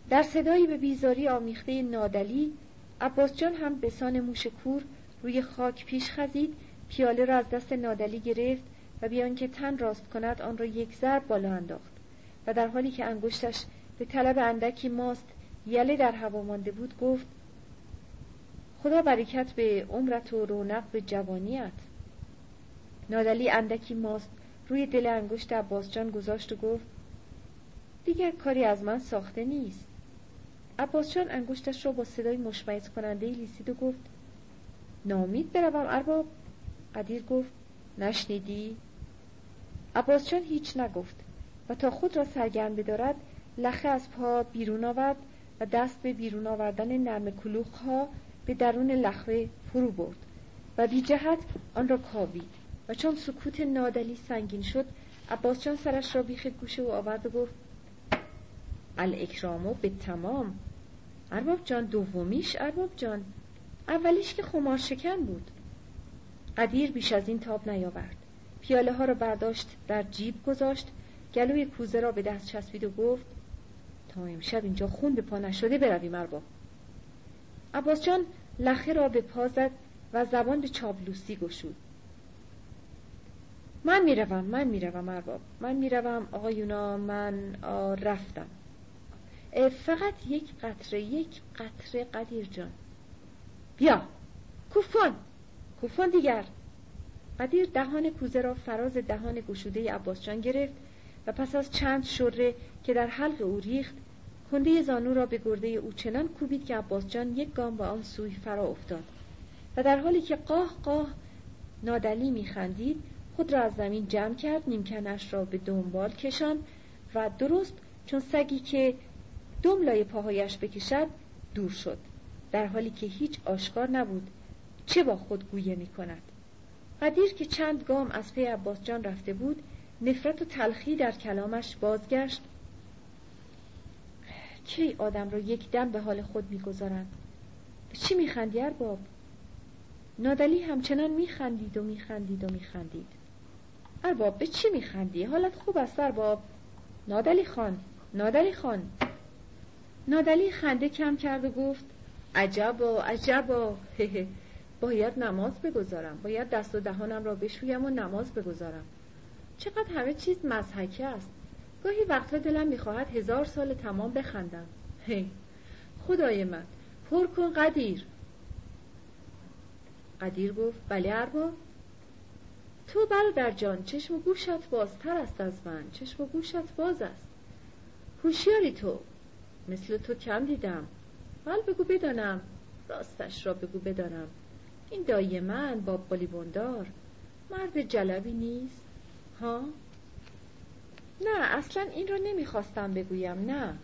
در صدایی به بیزاری آمیخته نادلی عباس جان هم به سان موش کور روی خاک پیش خزید پیاله را از دست نادلی گرفت و بیان که تن راست کند آن را یک ضرب بالا انداخت و در حالی که انگشتش به طلب اندکی ماست یله در هوا مانده بود گفت خدا برکت به عمرت و رونق به جوانیت. نادلی اندکی ماست روی دل انگشت عباس جان گذاشت و گفت دیگر کاری از من ساخته نیست. عباس جان انگشتش را با صدای مشمعز کننده لیسید و گفت نامید بروم ارباب. قدیر گفت نشنیدی؟ عباس جان هیچ نگفت و تا خود را سرگرم بدارد لخه از پا بیرون آورد و دست به بیرون آوردن نرم کلوخ ها به درون لخوه فرو برد و بی جهت آن را کاوید و چون سکوت نادلی سنگین شد عباس جان سرش را بیخ گوشه و آورد و گفت الاکرامو به تمام. ارباب جان دومیش ارباب جان. اولیش که خمار شکن بود. قدیر بیش از این تاب نیاورد. پیاله ها را برداشت در جیب گذاشت گلوی کوزه را به دست چسبید و گفت تا امشب اینجا خون به پا نشده برویم ارباب. عباس جان لخه را به پا زد و زبان به چابلوسی گشود. من می‌روم من می‌روم ارباب. من می‌روم آقایونا من رفتم. فقط یک قطره یک قطره قدیر جان. بیا کوفان. کوفان دیگر. قدیر دهان کوزه را فراز دهان گشوده عباس جان گرفت و پس از چند شره که در حلق او ریخت کنده زانو را به گرده او چنان کوبید که عباس جان یک گام با آن سوی فرا افتاد و در حالی که قاه قاه نادلی میخندید خود را از زمین جمع کرد نیمکنش را به دنبال کشان و درست چون سگی که دم لای پاهایش بکشد دور شد. در حالی که هیچ آشکار نبود. چه با خود گویه می کند؟ قدیر که چند گام از پی عباس جان رفته بود نفرت و تلخی در کلامش بازگشت. کی آدم را یک دم به حال خود می‌گذارند چی میخندی ارباب؟ نادلی همچنان میخندید و میخندید و میخندید ارباب به چی میخندی حالت خوب است ارباب. نادلی خان نادلی خان. نادلی خنده کم کرد و گفت عجبا عجبا. باید نماز بگذارم. باید دست و دهانم را بشویم و نماز بگذارم. چقدر همه چیز مزحکه است. گاهی وقتا دلم می‌خواهد هزار سال تمام بخندم. هی خدای من پر کن قدیر. قدیر گفت بله ارباب. تو برادر جان چشم و گوشت بازتر است از من. چشم و گوشت باز است. هوشیاری تو. مثل تو کم دیدم. حال بگو بدانم. راستش را بگو بدانم. این دایی من با بلیبوندار مرد جلبی نیست. ها؟ نه اصلا این را نمی‌خواستم بگویم نه.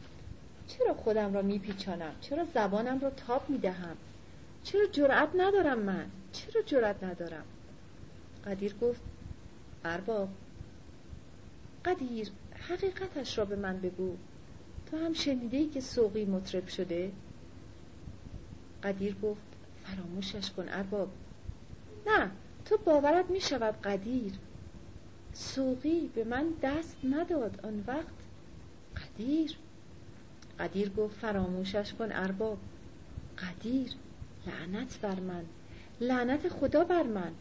چرا خودم را میپیچانم؟ چرا زبانم را تاب می‌دهم؟ چرا جرأت ندارم من؟ چرا جرأت ندارم؟ قدیر گفت ارباب. قدیر حقیقتش را به من بگو. تو هم شنیده ای که سوقی مطرب شده؟ قدیر گفت فراموشش کن ارباب. نه تو باورت می شود قدیر. سوقی به من دست نداد آن وقت. قدیر. قدیر گفت فراموشش کن ارباب. قدیر لعنت بر من. لعنت خدا بر من.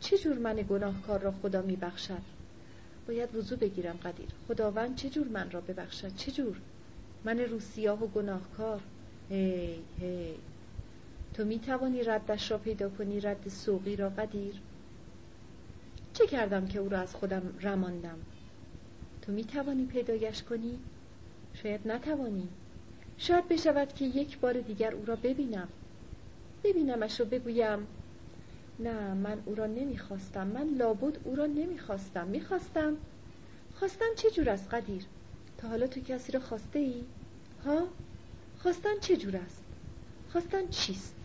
چه جور من گناهکار را خدا می بخشد باید وضو بگیرم قدیر. خداوند چه جور من را ببخشد؟ چه جور؟ من روسیاه و گناهکار. هی هی. تو می توانی ردش را پیدا کنی رد سوقی را قدیر. چه کردم که او را از خودم رماندم؟ تو می توانی پیدایش کنی؟ شاید نتوانی. شاید بشود که یک بار دیگر او را ببینم. ببینمش و بگویم نه من او را نمی‌خواستم. من لابد او را نمی‌خواستم. می‌خواستم؟ خواستن چه جور است قدیر؟ تا حالا تو کسی را خواسته ای؟ ها؟ خواستن چه جور است؟ خواستن چیست؟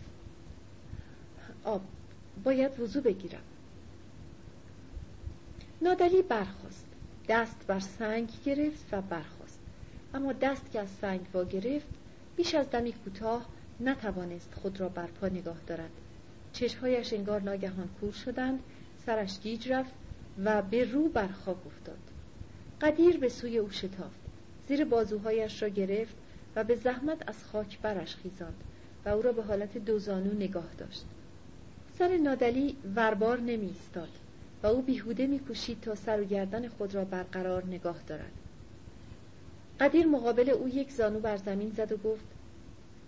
آب. باید وضو بگیرم. نادلی برخواست دست بر سنگ گرفت و برخواست اما دست که از سنگ وا گرفت بیش از دمی کوتاه نتوانست خود را بر پا نگاه دارد. چشمهایش انگار ناگهان کور شدند سرش گیج رفت و به رو بر خاک افتاد. قدیر به سوی او شتافت. زیر بازوهایش را گرفت و به زحمت از خاک برش خیزاند و او را به حالت دوزانو نگاه داشت. سر نادلی وربار نمی استاد و او بیهوده می کوشید تا سر و گردن خود را برقرار نگاه دارد. قدیر مقابل او یک زانو بر زمین زد و گفت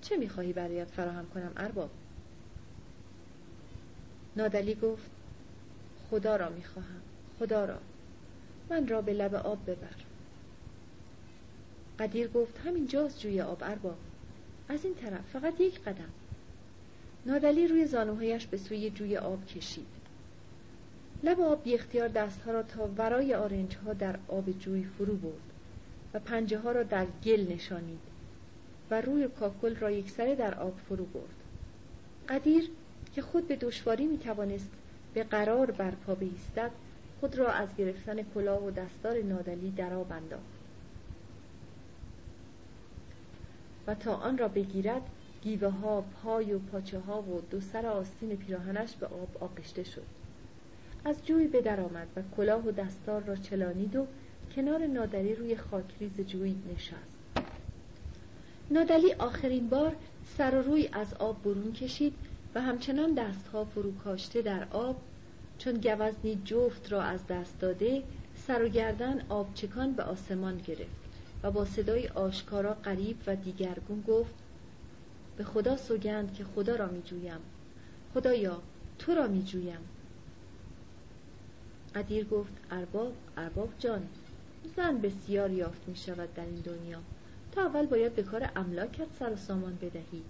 چه می‌خواهی برایت فراهم کنم ارباب؟ نادلی گفت خدا را می‌خواهم خدا را. من را به لب آب ببر. قدیر گفت همینجاست جوی آب ارباب. از این طرف فقط یک قدم. نادلی روی زانوهایش به سوی جوی آب کشید. لب آب بی اختیار دستها را تا ورای آرنج ها در آب جوی فرو برد و پنجه ها را در گل نشانید و روی کاکل را یکسره در آب فرو برد. قدیر که خود به دشواری می توانست به قرار برپا بایستد خود را از گرفتن کلاه و دستار نادلی در آب انداخت و تا آن را بگیرد گیوه ها پای و پاچه ها و دو سر آستین پیراهنش به آب آغشته شد. از جوی به در آمد و کلاه و دستار را چلانید و کنار نادلی روی خاکریز جوی نشست. نادلی آخرین بار سر و روی از آب برون کشید و همچنان دستها فروکاشته در آب چون گوزنی جفت را از دست داده سر و گردن آبچکان به آسمان گرفت و با صدای آشکارا قریب و دیگرگون گفت به خدا سوگند که خدا را می جویم خدایا تو را می جویم قدیر گفت ارباب ارباب جان زن بسیار یافت می شود در این دنیا. تا اول باید به کار املاکت سر و سامان بدهی.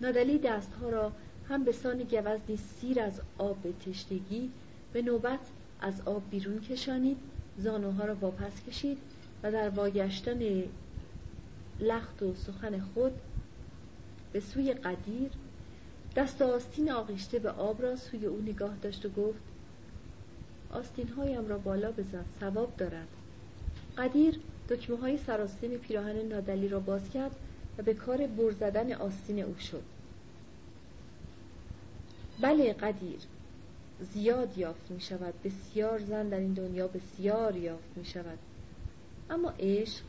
نادلی دستها را هم به سان گوزنی سیر از آب به تشتگی به نوبت از آب بیرون کشانید زانوها را واپس کشید و در واگشتن لخت و سخن خود به سوی قدیر دست آستین آغشته به آب را سوی او نگاه داشت و گفت آستین هایم را بالا بزن ثواب دارد. قدیر دکمه های سراستین پیراهن نادلی را باز کرد و به کار بر زدن آستین او شد. بله قدیر زیاد یافت می شود بسیار زن در این دنیا بسیار یافت می شود. اما عشق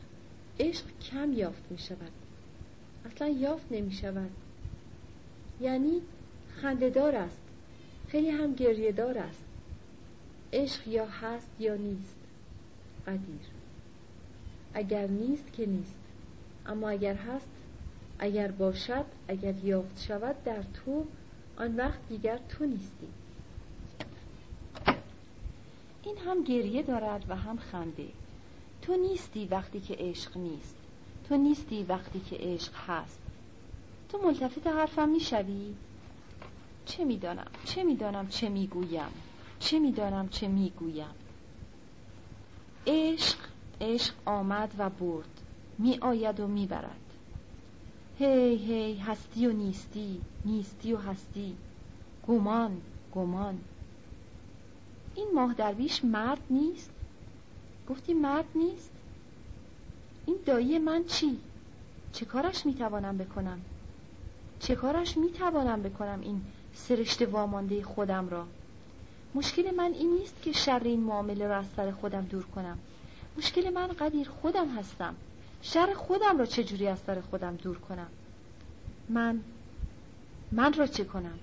عشق کم یافت می شود. اصلا یافت نمی شود یعنی خندهدار است. خیلی هم گریهدار است. عشق یا هست یا نیست. قدیر. اگر نیست که نیست. اما اگر هست اگر باشد اگر یافت شود در تو آن وقت دیگر تو نیستی. این هم گریه دارد و هم خنده. تو نیستی وقتی که عشق نیست. تو نیستی وقتی که عشق هست. تو ملتفت حرفم می‌شوی؟ چه می‌دانم؟ چه می‌دانم چه می‌گویم؟ چه می‌دانم چه می‌گویم؟ عشق عشق آمد و برد می آید و می‌برد. هی هی هستی و نیستی نیستی و هستی. گمان گمان. این ماه درویش مرد نیست؟ گفتی مرد نیست؟ این دایی من چی؟ چه کارش می‌توانم بکنم؟ چه کارش می‌توانم بکنم این سرشت وامانده خودم را؟ مشکل من این نیست که شر این معامله را از سر خودم دور کنم. مشکل من قدیر خودم هستم. شر خودم را چجوری از سر خودم دور کنم؟ من من را چه کنم؟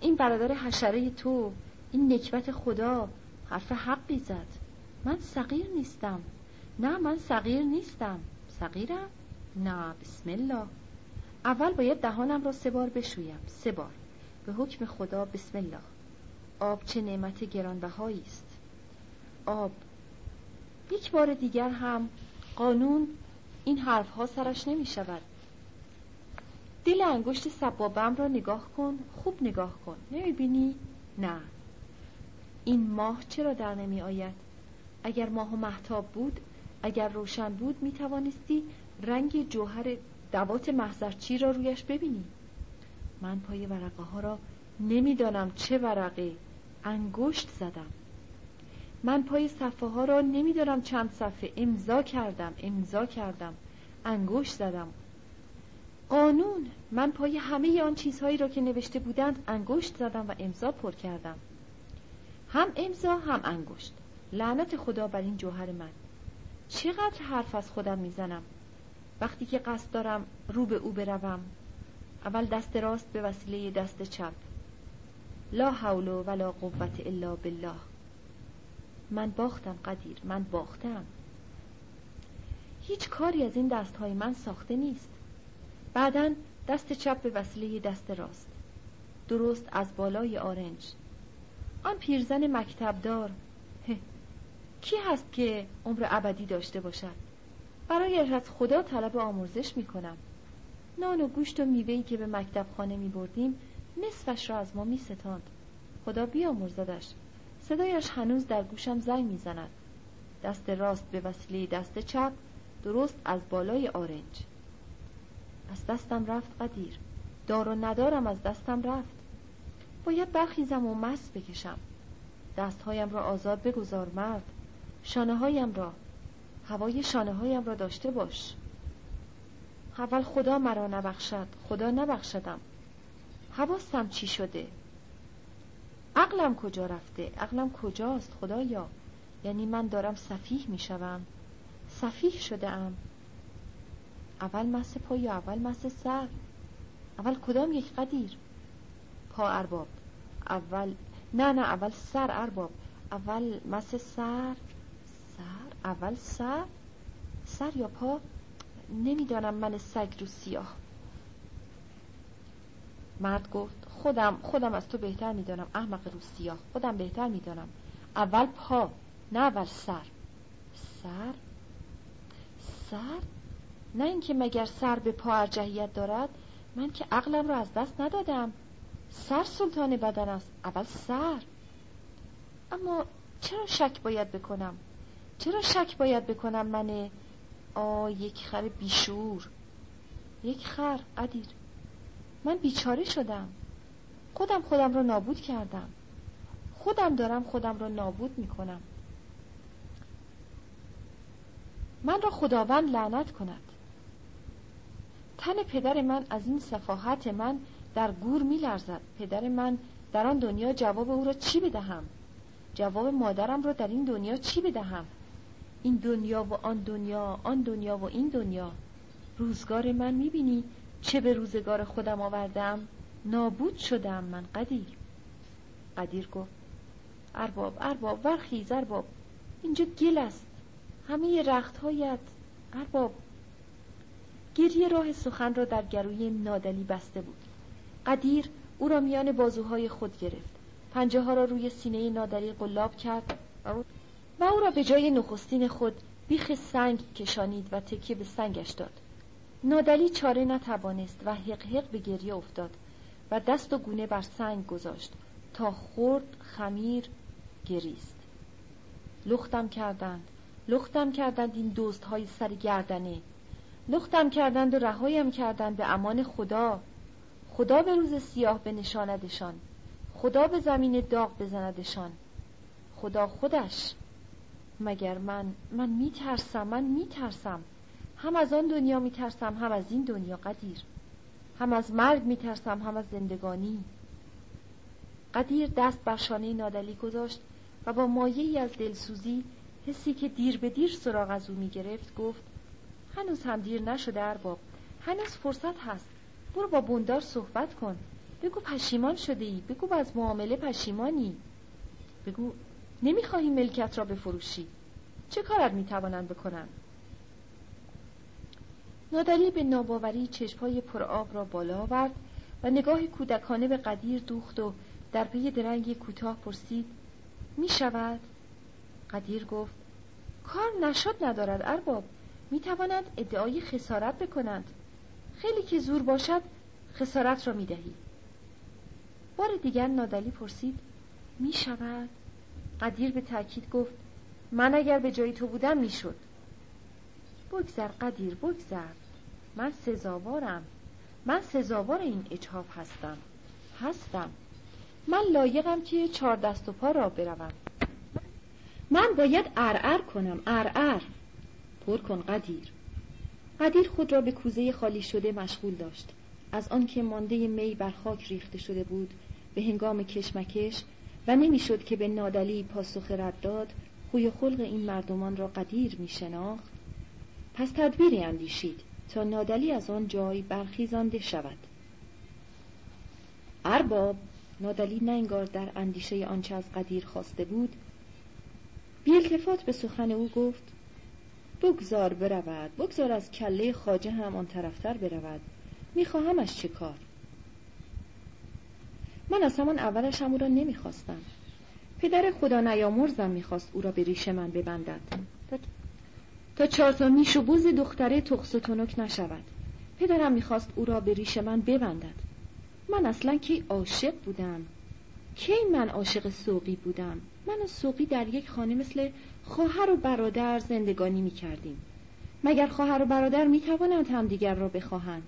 این برادر حشره تو این نکبت خدا حرف حقی زد من صغیر نیستم. نه من صغیر نیستم. صغیرم؟ نه بسم الله. اول باید دهانم را سه بار بشویم. سه بار. به حکم خدا بسم الله. آب چه نعمت گرانبهایی است. آب. یک بار دیگر هم قانون این حرف ها سرش نمی شود. دل انگشت سبابم را نگاه کن خوب نگاه کن. نمی بینی؟ نه. این ماه چرا در نمی آید؟ اگر ماه و محتاب بود اگر روشن بود می توانستی رنگ جوهر دوات محضرچی را رویش ببینی. من پای ورقه ها را نمی‌دانم چه ورقه. انگشت زدم. من پای صفحه ها را نمی‌دانم چند صفحه. امضا کردم امضا کردم. انگشت زدم. قانون. من پای همه آن چیزهایی را که نوشته بودند انگشت زدم و امضا پر کردم. هم امضا هم انگشت. لعنت خدا بر این جوهر من. چقدر حرف از خودم می‌زنم؟ وقتی که قصد دارم رو به او بروم اول دست راست به وسیله دست چپ. لا حول ولا قوت الا بالله. من باختم قدیر من باختم. هیچ کاری از این دستهای من ساخته نیست. بعدا دست چپ به وسیله دست راست. درست از بالای آرنج. آن پیرزن مکتبدار کی هست که عمر ابدی داشته باشد؟ برایش از خدا طلب آموزش می کنم نان و گوشت و میوهی که به مکتب خانه می بردیم نصفش را از ما می ستاند خدا بیامرزدش. صدایش هنوز در گوشم زنگ می‌زند. دست راست به وسیله دست چپ درست از بالای آرنج. از دستم رفت قدیر. دار و ندارم از دستم رفت. باید برخیزم و مس بکشم. دستهایم را آزاد بگذار مرد. شانه هایم را هوای شانه هایم را داشته باش. اول خدا مرا نبخشد خدا نبخشدم. حواستم چی شده؟ عقلم کجا رفته؟ عقلم کجاست خدایا؟ یعنی من دارم سفیه می‌شوم. سفیه شده ام اول مس پا یا اول مس سر. اول کدام یک قدیر؟ پا ارباب. اول نه نه اول سر ارباب. اول مس سر. اول سر سر یا پا؟ نمی‌دانم من سگ رو سیاه. مرد گفت خودم خودم از تو بهتر می‌دانم احمق رو سیاه. خودم بهتر می‌دانم. اول پا نه اول سر. سر؟ سر؟ نه اینکه مگر سر به پا ارجحیت دارد من که عقلم را از دست ندادم. سر سلطان بدن است. اول سر. اما چرا شک باید بکنم؟ چرا شک باید بکنم من آ یک خر بیشور. یک خر قدیر من بیچاره شدم. خودم خودم را نابود کردم. خودم دارم خودم را نابود می‌کنم. من را خداوند لعنت کند. تن پدر من از این صفاحت من در گور میلرزد. پدر من در آن دنیا جواب او را چی بدهم؟ جواب مادرم را در این دنیا چی بدهم؟ این دنیا و آن دنیا آن دنیا و این دنیا. روزگار من می‌بینی چه به روزگار خودم آوردم؟ نابود شدم من قدیر. قدیر گفت ارباب ارباب ورخیز ارباب. اینجا گل است. همه رختهایت. ارباب. گریه راه سخن را در گروی نادلی بسته بود. قدیر او را میان بازوهای خود گرفت. پنجه ها را روی سینه نادلی قلاب کرد. و او را به جای نخستین خود بیخ سنگ کشانید و تکیه به سنگش داد. نادلی چاره نتوانست و حق حق به گریه افتاد و دست و گونه بر سنگ گذاشت تا خورد خمیر گریست. لختم کردند. لختم کردند این دوست های سر گردنه. لختم کردند و رهایم کردند به امان خدا. خدا به روز سیاه به نشاندشان خدا به زمین داغ بزندشان. خدا خودش مگر من من میترسم من میترسم. هم از آن دنیا میترسم هم از این دنیا قدیر. هم از مرگ میترسم هم از زندگانی. قدیر دست بر شانه نادلی گذاشت و با مایه ای از دلسوزی حسی که دیر به دیر سراغ از او می‌گرفت گفت هنوز هم دیر نشده ارباب هنوز فرصت هست. برو با بوندار صحبت کن. بگو پشیمان شده ای بگو از معامله پشیمانی. بگو نمی‌خواهی ملکت را بفروشی. چه کارت می‌توانند بکنن نادری به ناباوری چشمهای پرآب را بالا آورد و نگاه کودکانه به قدیر دوخت و در پی درنگی کوتاه پرسید می شود؟ قدیر گفت کار نشد ندارد ارباب. می توانند ادعای خسارت بکنند خیلی که زور باشد خسارت را می دهی بار دیگر نادلی پرسید می شود؟ قدیر به تأکید گفت من اگر به جای تو بودم می شد بگذر قدیر بگذر. من سزاوارم. من سزاوار این اجحاف هستم. هستم. من لایقم که چهار دست و پا را بروم. من باید ارعر کنم ارعر پر کن قدیر. قدیر خود را به کوزه خالی شده مشغول داشت. از آنکه مانده می بر خاک ریخته شده بود به هنگام کشمکش و نمی‌شد که به نادلی پاسخ رد داد خوی خلق این مردمان را قدیر می شناخت پس تدبیری اندیشید تا نادلی از آن جای برخیزانده شود. ارباب نادلی نه انگار در اندیشه آنچه از قدیر خواسته بود بی التفات به سخن او گفت بگذار برود بگذار از کله خاجه هم آن طرفتر برود. میخواهمش چه کار؟ من از همان اولش هم او را نمی‌خواستم. پدر خدا نیامرزم می‌خواست او را به ریش من ببندد. تا چهار تا میش و بوز دختره تخص و تنک نشود. پدرم می‌خواست او را به ریش من ببندد. من اصلا که عاشق بودم؟ کی من عاشق سوقی بودم؟ من و سوقی در یک خانه مثل خواهر و برادر زندگانی می کردیم مگر خواهر و برادر می توانند همدیگر را بخواهند؟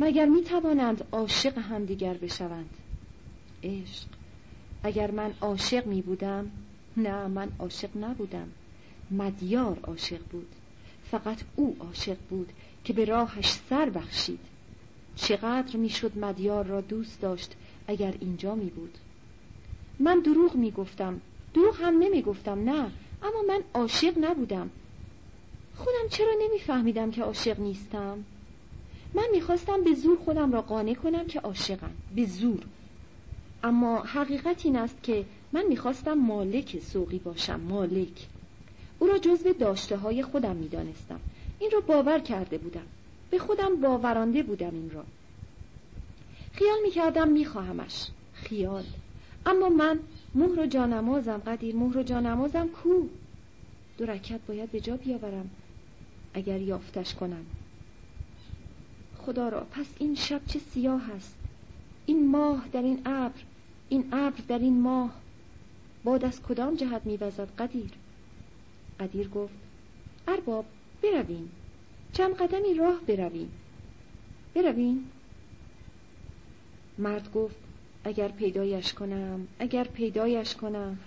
مگر می توانند عاشق همدیگر بشوند؟ عشق. اگر من عاشق می بودم نه من عاشق نبودم. مدیار عاشق بود. فقط او عاشق بود که به راهش سر بخشید. چقدر می‌شد مدیار را دوست داشت اگر اینجا می بود. من دروغ می گفتم. دروغ هم نمی گفتم نه. اما من عاشق نبودم. خودم چرا نمیفهمیدم که عاشق نیستم؟ من می‌خواستم به زور خودم را قانع کنم که عاشقم. به زور. اما حقیقت این است که من می‌خواستم مالک سوقی باشم مالک. او را جزو داشته های خودم می‌دانستم. این را باور کرده بودم. به خودم باورانده بودم این را. خیال می‌کردم میخواهمش. خیال. اما من مهر و جانمازم قدیر مهر و جانمازم کو؟ دو رکت باید به جا بیاورم اگر یافتش کنم. خدا را پس این شب چه سیاه است؟ این ماه در این ابر این ابر در این ماه باد از کدام جهت میوزد قدیر؟ قدیر گفت ارباب برویم. چند قدمی راه برویم. برویم؟ مرد گفت اگر پیدایش کنم اگر پیدایش کنم.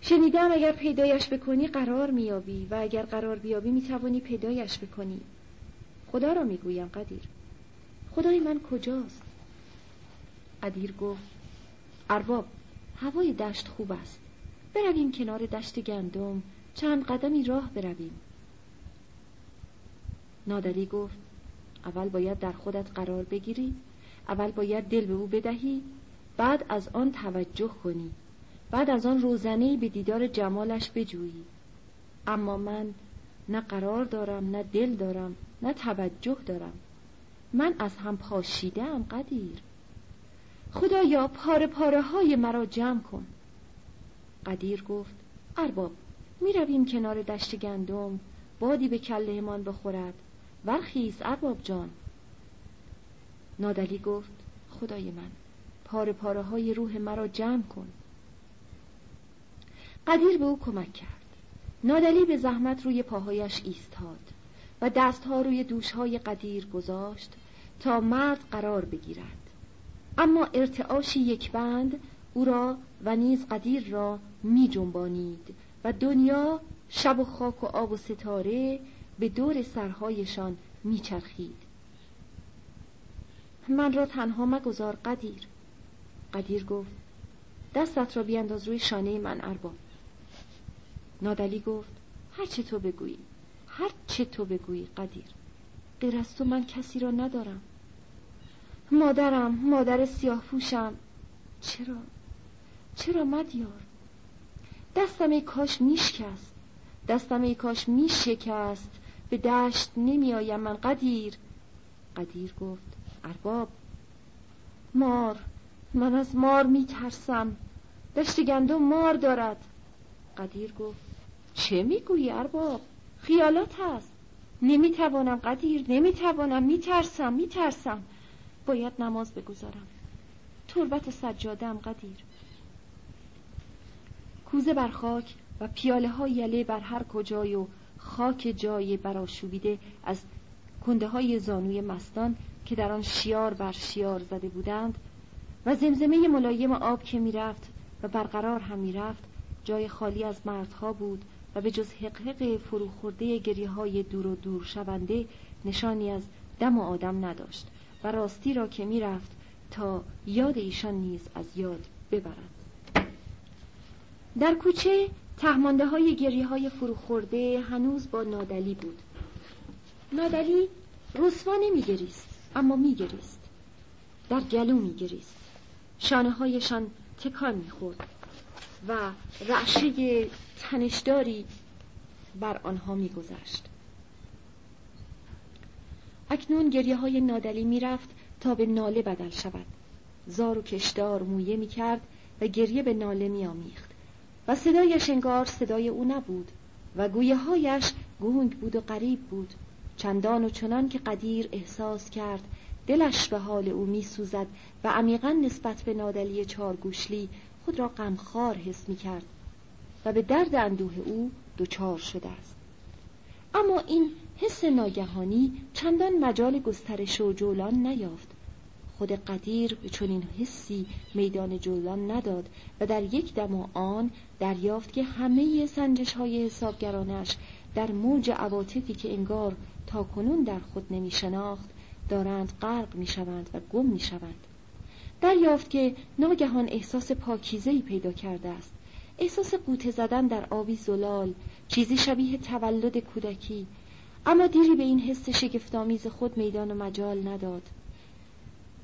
شنیدم اگر پیدایش بکنی قرار میابی و اگر قرار بیابی می‌توانی پیدایش بکنی. خدا را می‌گویم قدیر. خدای من کجاست؟ قدیر گفت ارباب هوای دشت خوب است. برویم کنار دشت گندم چند قدمی راه برویم. نادلی گفت اول باید در خودت قرار بگیری اول باید دل به او بدهی بعد از آن توجه کنی بعد از آن روزنهای به دیدار جمالش بجویی. اما من نه قرار دارم نه دل دارم نه توجه دارم. من از هم پاشیدم قدیر. خدایا پاره پاره های مرا جمع کن. قدیر گفت ارباب می رویم کنار دشت گندم بادی به کلهمان بخورد. ورخیز ارباب جان. نادلی گفت خدای من پاره پاره های روح مرا جمع کن. قدیر به او کمک کرد. نادلی به زحمت روی پاهایش ایستاد و دستها روی دوشهای قدیر گذاشت تا مرد قرار بگیرد. اما ارتعاشی یک بند او را و نیز قدیر را می جنبانید و دنیا شب و خاک و آب و ستاره به دور سرهایشان میچرخید من را تنها مگذار قدیر. قدیر گفت دستت را بیانداز روی شانه من ارباب. نادلی گفت هر چه تو بگویی هر چه تو بگویی قدیر. غیر از تو من کسی را ندارم. مادرم مادر سیاه پوشم چرا؟ چرا مدیار؟ دستم ای کاش میشکست. دستم ای کاش میشکست. به دشت نمیآیم من قدیر. قدیر گفت ارباب. مار من از مار میترسم. دشت گندم مار دارد. قدیر گفت چه می‌گویی ارباب؟ خیالات هست. نمی‌توانم قدیر نمی‌توانم میترسم میترسم. باید نماز بگذارم. تربت سجادم قدیر. کوزه بر خاک و پیاله های یله بر هر کجای و خاک جای براشوبیده از کنده های زانوی مستان که در آن شیار بر شیار زده بودند و زمزمه ملایم آب که می‌رفت و برقرار هم می‌رفت جای خالی از مردها بود و به جز حقحق فروخورده گریه های دور و دور شونده نشانی از دم و آدم نداشت. و راستی را که می‌رفت تا یاد ایشان نیز از یاد ببرد. در کوچه تهمانده های گریه های فروخورده هنوز با نادلی بود. نادلی رسوا نمیگریست اما میگریست. در گلو میگریست. شانه هایشان تکان می‌خورد و رعشه تنشداری بر آنها میگذشت. اکنون گریه های نادلی می‌رفت تا به ناله بدل شود. زار و کشدار مویه می‌کرد و گریه به ناله میآمیخت. و صدایش انگار صدای او نبود و گویه هایش گونگ بود و غریب بود. چندان و چنان که قدیر احساس کرد دلش به حال او می سوزد و عمیقا نسبت به نادلی چارگوشلی خود را غمخوار حس می کرد و به درد اندوه او دچار شده است. اما این حس ناگهانی چندان مجال گسترش و جولان نیافت. خود قدیر به چنین حسی میدان جولان نداد و در یک دم و آن دریافت که همه سنجش های حسابگرانش در موج عواطفی که انگار تا کنون در خود نمی شناخت دارند غرق می شوند و گم می شوند دریافت که ناگهان احساس پاکیزهی پیدا کرده است. احساس قوطه زدن در آبی زلال چیزی شبیه تولد کودکی اما دیری به این حس شگفتآمیز خود میدان و مجال نداد.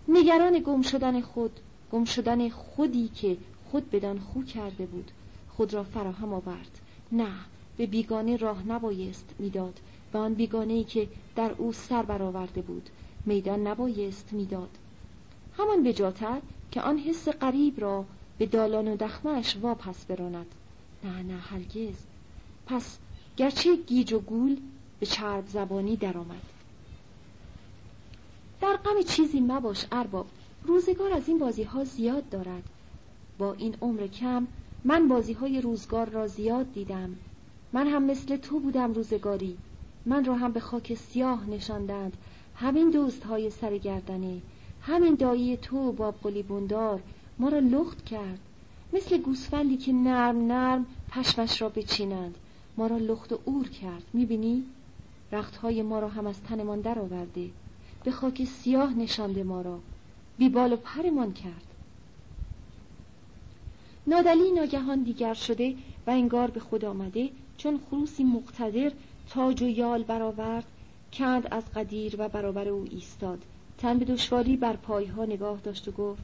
نگران گم شدن خود گم شدن خودی که خود بدان خو کرده بود خود را فراهم آورد. نه به بیگانه راه نبایست می‌داد. و آن بیگانه ای که در او سر برآورده بود میدان نبایست می‌داد. همان بجاتر که آن حس قریب را به دالان و دخمش واپس براند. نه نه هرگز. پس گرچه گیج و گول به چرب زبانی درآمد. در غم چیزی مباش ارباب روزگار از این بازی ها زیاد دارد. با این عمر کم من بازی های روزگار را زیاد دیدم. من هم مثل تو بودم روزگاری. من را هم به خاک سیاه نشاندند. همین دوست های سرگردنه. همین دایی تو باب قلی بندار ما را لخت کرد. مثل گوسفندی که نرم نرم پشمش را بچینند. ما را لخت و اور کرد. می‌بینی؟ رختهای ما را هم از تنمان در آورده به خاک سیاه نشانده ما را. بیبال و پرمان کرد. نادلی ناگهان دیگر شده و انگار به خود آمده چون خروسی مقتدر تاج و یال برآورد کند از قدیر و برابر او ایستاد. تن به دشواری بر پایها نگاه داشت و گفت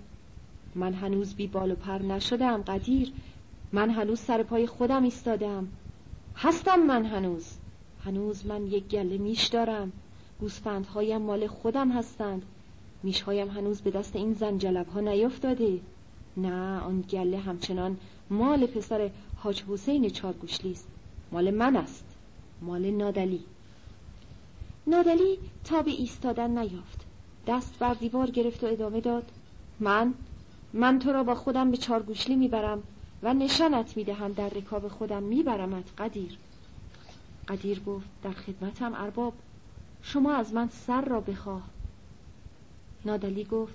من هنوز بی بال و پر نشدم قدیر. من هنوز سر پای خودم ایستادم. هستم من هنوز. هنوز من یک گله میش دارم. گوسفندهایم مال خودم هستند. میشهایم هنوز به دست این زنجلب ها نیفتاده. نه آن گله همچنان مال پسر حاج حسین چارگوشلی است. مال من است. مال نادلی. نادلی تا به ایستادن نیافت. دست بر دیوار گرفت و ادامه داد. من؟ من تو را با خودم به چارگوشلی می‌برم و نشانت می‌دهم در رکاب خودم میبرمت قدیر. قدیر گفت در خدمتم ارباب شما از من سر را بخواه. نادلی گفت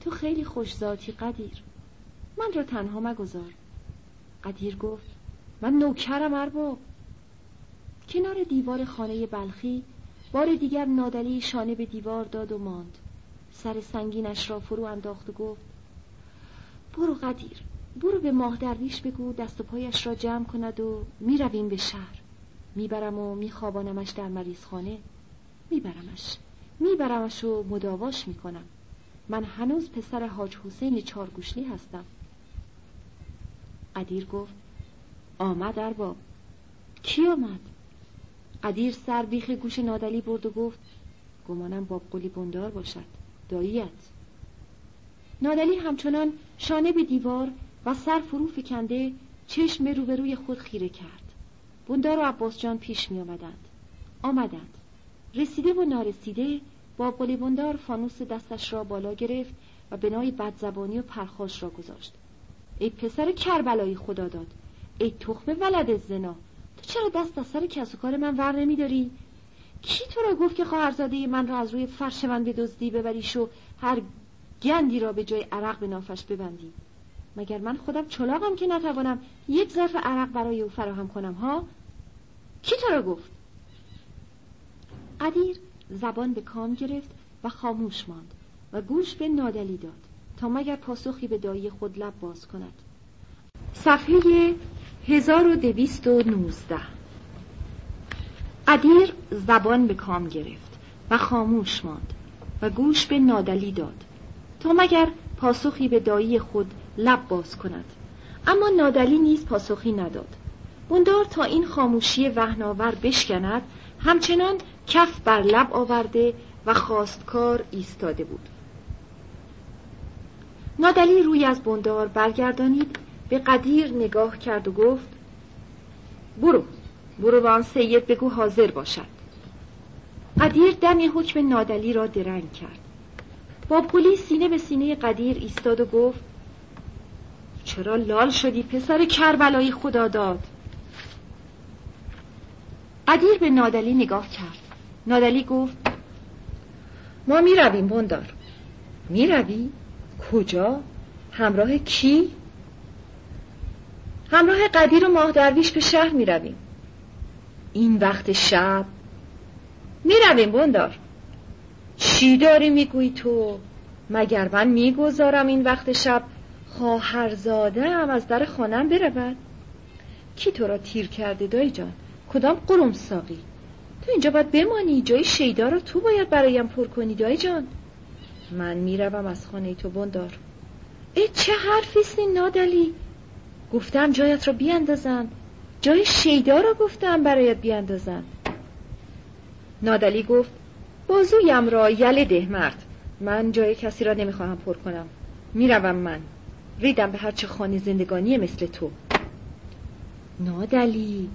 تو خیلی خوش ذاتی قدیر من را تنها مگذار. قدیر گفت من نوکرم ارباب. کنار دیوار خانه بلخی بار دیگر نادلی شانه به دیوار داد و ماند. سر سنگینش را فرو انداخت و گفت برو قدیر برو به ماه درویش بگو دست و پایش را جمع کند و می‌رویم به شهر. می‌برم و میخوابانمش در مریض خانه میبرمش. میبرمش و مداواش می‌کنم. من هنوز پسر حاج حسین چارگوشلی هستم. قدیر گفت آمد ارباب. کی آمد؟ قدیر سر بیخ گوش نادلی برد و گفت گمانم باب قلی بندار باشد. داییت. نادلی همچنان شانه به دیوار و سر فرو فکنده چشم روبروی خود خیره کرد. بندار و عباس جان پیش می آمدند. آمدند. رسیده و نارسیده با قلی بندار فانوس دستش را بالا گرفت و بنای بدزبانی و پرخاش را گذاشت. ای پسر کربلایی خدا داد. ای تخم ولد زنا. تو چرا دست از سر کس کار من ور نمیداری؟ کی تو را گفت که خواهرزاده من را از روی فرش من بدزدی ببریش و هر گندی را به جای عرق به نافش ببندی؟ مگر من خودم چلاقم که نتوانم یک ظرف عرق برای او فراهم کنم ها؟ کی تو را گفت؟ قدیر زبان به کام گرفت و خاموش ماند و گوش به نادلی داد تا مگر پاسخی به دایی خود لب باز کند. صفحه 1219 قدیر زبان به کام گرفت و خاموش ماند و گوش به نادلی داد تا مگر پاسخی به دایی خود لب باز کند. اما نادلی نیز پاسخی نداد. بندار تا این خاموشی وهناور بشکند همچنان کف بر لب آورده و خواستکار ایستاده بود. نادلی روی از بندار برگردانید به قدیر نگاه کرد و گفت برو برو به آن سید بگو حاضر باشد. قدیر دم حکم نادلی را درنگ کرد. با پلیس سینه به سینه قدیر ایستاد و گفت چرا لال شدی پسر کربلایی خدا داد قدیر به نادلی نگاه کرد نادلی گفت ما می رویم بندار می روی؟ کجا؟ همراه کی؟ همراه قدیر و ماه درویش به شهر می رویم این وقت شب می رویم بندار چی داری می‌گویی تو؟ مگر من می‌گذارم این وقت شب خواهرزاده هم از در خانم برود. کی تو را تیر کرده دایی جان؟ کدام قرم ساقی؟ تو اینجا باید بمانی جای شیدا را تو باید برایم پر کنی دایی جان. من می‌روم از خانه تو بندار. ای چه حرفیستی نادلی؟ گفتم جایت را بیاندازند جای شیدا را گفتم برایت بیاندازند نادلی گفت بازویم را یله ده مرد. من جای کسی را نمی‌خواهم پر کنم. می‌روم من. ریدم به هرچه خانه زندگانی مثل تو. نادلی.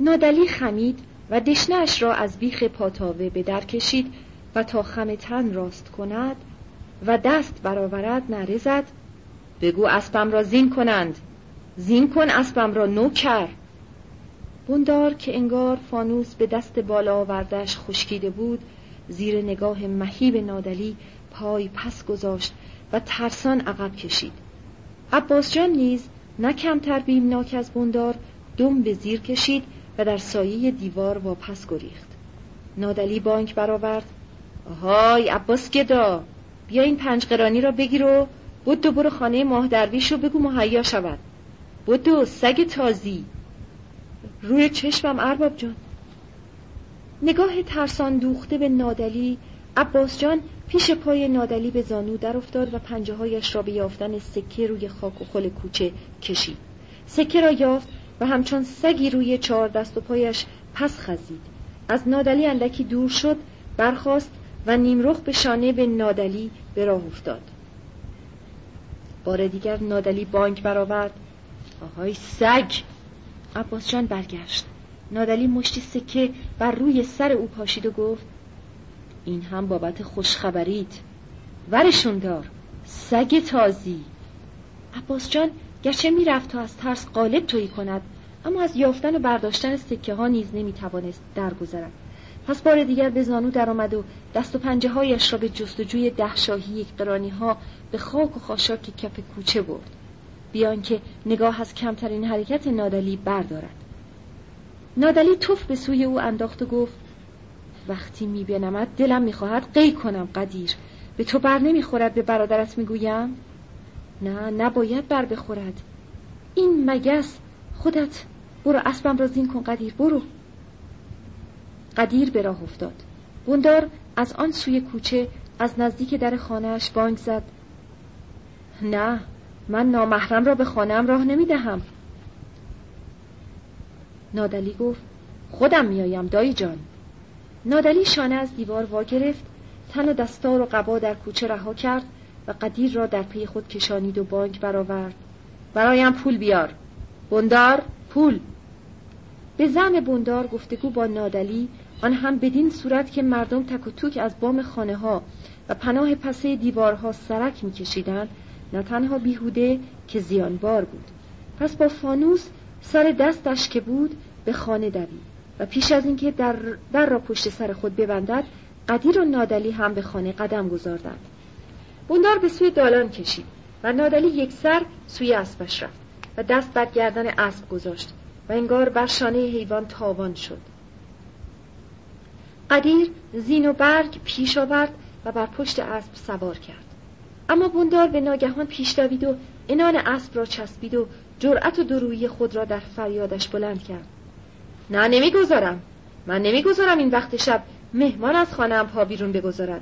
نادلی خمید و دشنش را از بیخ پاتاوه به در کشید و تا خم تن راست کند و دست برآورد نره زد. بگو اسبم را زین کنند. زین کن اسبم را نوکر. بندار که انگار فانوس به دست بالا آوردش خشکیده بود زیر نگاه مهیب نادلی پای پس گذاشت و ترسان عقب کشید. عباس جان نیز نه کمتر بیمناک از بندار دم به زیر کشید و در سایه دیوار واپس گریخت. نادلی بانک برآورد. آهای عباس گدا بیا این پنج قرانی را بگیر و بدو برو خانه ماه درویش و بگو مهیا شود. بدو سگ تازی. روی چشمم ارباب جان. نگاه ترسان دوخته به نادلی عباس جان پیش پای نادلی به زانو در افتاد و پنجه هایش را به یافتن سکه روی خاک و خل کوچه کشید. سکه را یافت و همچون سگی روی چهار دست و پایش پس خزید. از نادلی اندکی دور شد برخاست و نیمرخ به شانه به نادلی به راه افتاد. بار دیگر نادلی بانک برآورد. آهای سگ! عباس جان برگشت. نادلی مشتی سکه بر روی سر او پاشید و گفت این هم بابت خوشخبریت. ورشون دار. سگ تازی. عباس جان گرچه می‌رفت تا از ترس قالب تویی کند اما از یافتن و برداشتن سکه ها نیز نمی‌توانست درگذرد. پس بار دیگر به زانو درآمد و دست و پنجه هایش را به جستجوی ده شاهی قرانی ها به خاک و خاشاک کف کوچه برد. بیان که نگاه از کمترین حرکت نادلی بردارد. نادلی توف به سوی او انداخت و گفت وقتی میبینمت دلم می‌خواهد قی کنم قدیر. به تو بر نمی‌خورد به برادرت می‌گویم؟ نه نباید بر بخورد. این مگس خودت برو اسبم را زین کن قدیر برو. قدیر به راه افتاد. بوندار از آن سوی کوچه از نزدیک در خانهاش بانک زد. نه من نامحرم را به خانم راه نمی‌دهم. نادلی گفت خودم میایم دایی جان. نادلی شانه از دیوار وا گرفت تن و دستار و قبا در کوچه رها کرد و قدیر را در پی خود کشانید و بانک برآورد. برایم پول بیار. بندار پول. به زن بندار گفتگو با نادلی آن هم بدین صورت که مردم تک و توک از بام خانه ها و پناه پسه دیوارها سرک میکشیدند نه تنها بیهوده که زیانبار بود. پس با فانوس سر دستش که بود به خانه دوید. و پیش از اینکه در, در را پشت سر خود ببندد قدیر و نادلی هم به خانه قدم گذاردند. بوندار به سوی دالان کشید و نادلی یک سر سوی اسبش رفت و دست بر گردن اسب گذاشت و انگار بر شانه حیوان تاوان شد. قدیر زین و برگ پیش آورد و بر پشت اسب سوار کرد. اما بوندار به ناگهان پیش دوید و انان اسب را چسبید و جرأت و درویی خود را در فریادش بلند کرد. نه نمی‌گذارم. من نمی‌گذارم این وقت شب مهمان از خانهام پا بیرون بگذارد.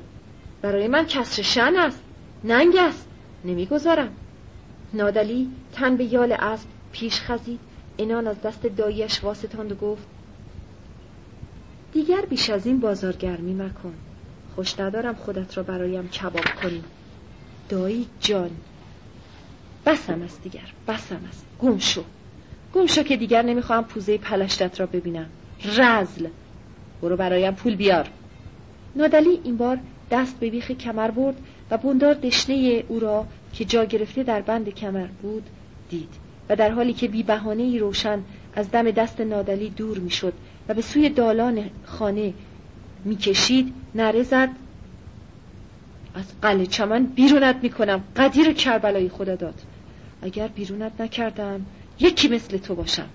برای من کسر شن است ننگ است. نمی‌گذارم. نادلی تن به یال اسب پیش خزید. انان از دست داییش واسطاند و گفت دیگر بیش از این بازارگرمی مکن. خوش ندارم خودت را برایم کباب کنی. دایی جان بسم است دیگر بسم است گم شو. گم شو که دیگر نمی‌خواهم پوزه پلشتت را ببینم. رزل. برو برایم پول بیار. نادلی این بار دست به بیخ کمر برد و بوندار دشنه او را که جا گرفته در بند کمر بود دید. و در حالی که بی بهانه روشن از دم دست نادلی دور می‌شد و به سوی دالان خانه می‌کشید نره زد. از قلعه چمن بیرونت می‌کنم قدیر کربلای خدا داد. اگر بیرونت نکردم یکی مثل تو باشم.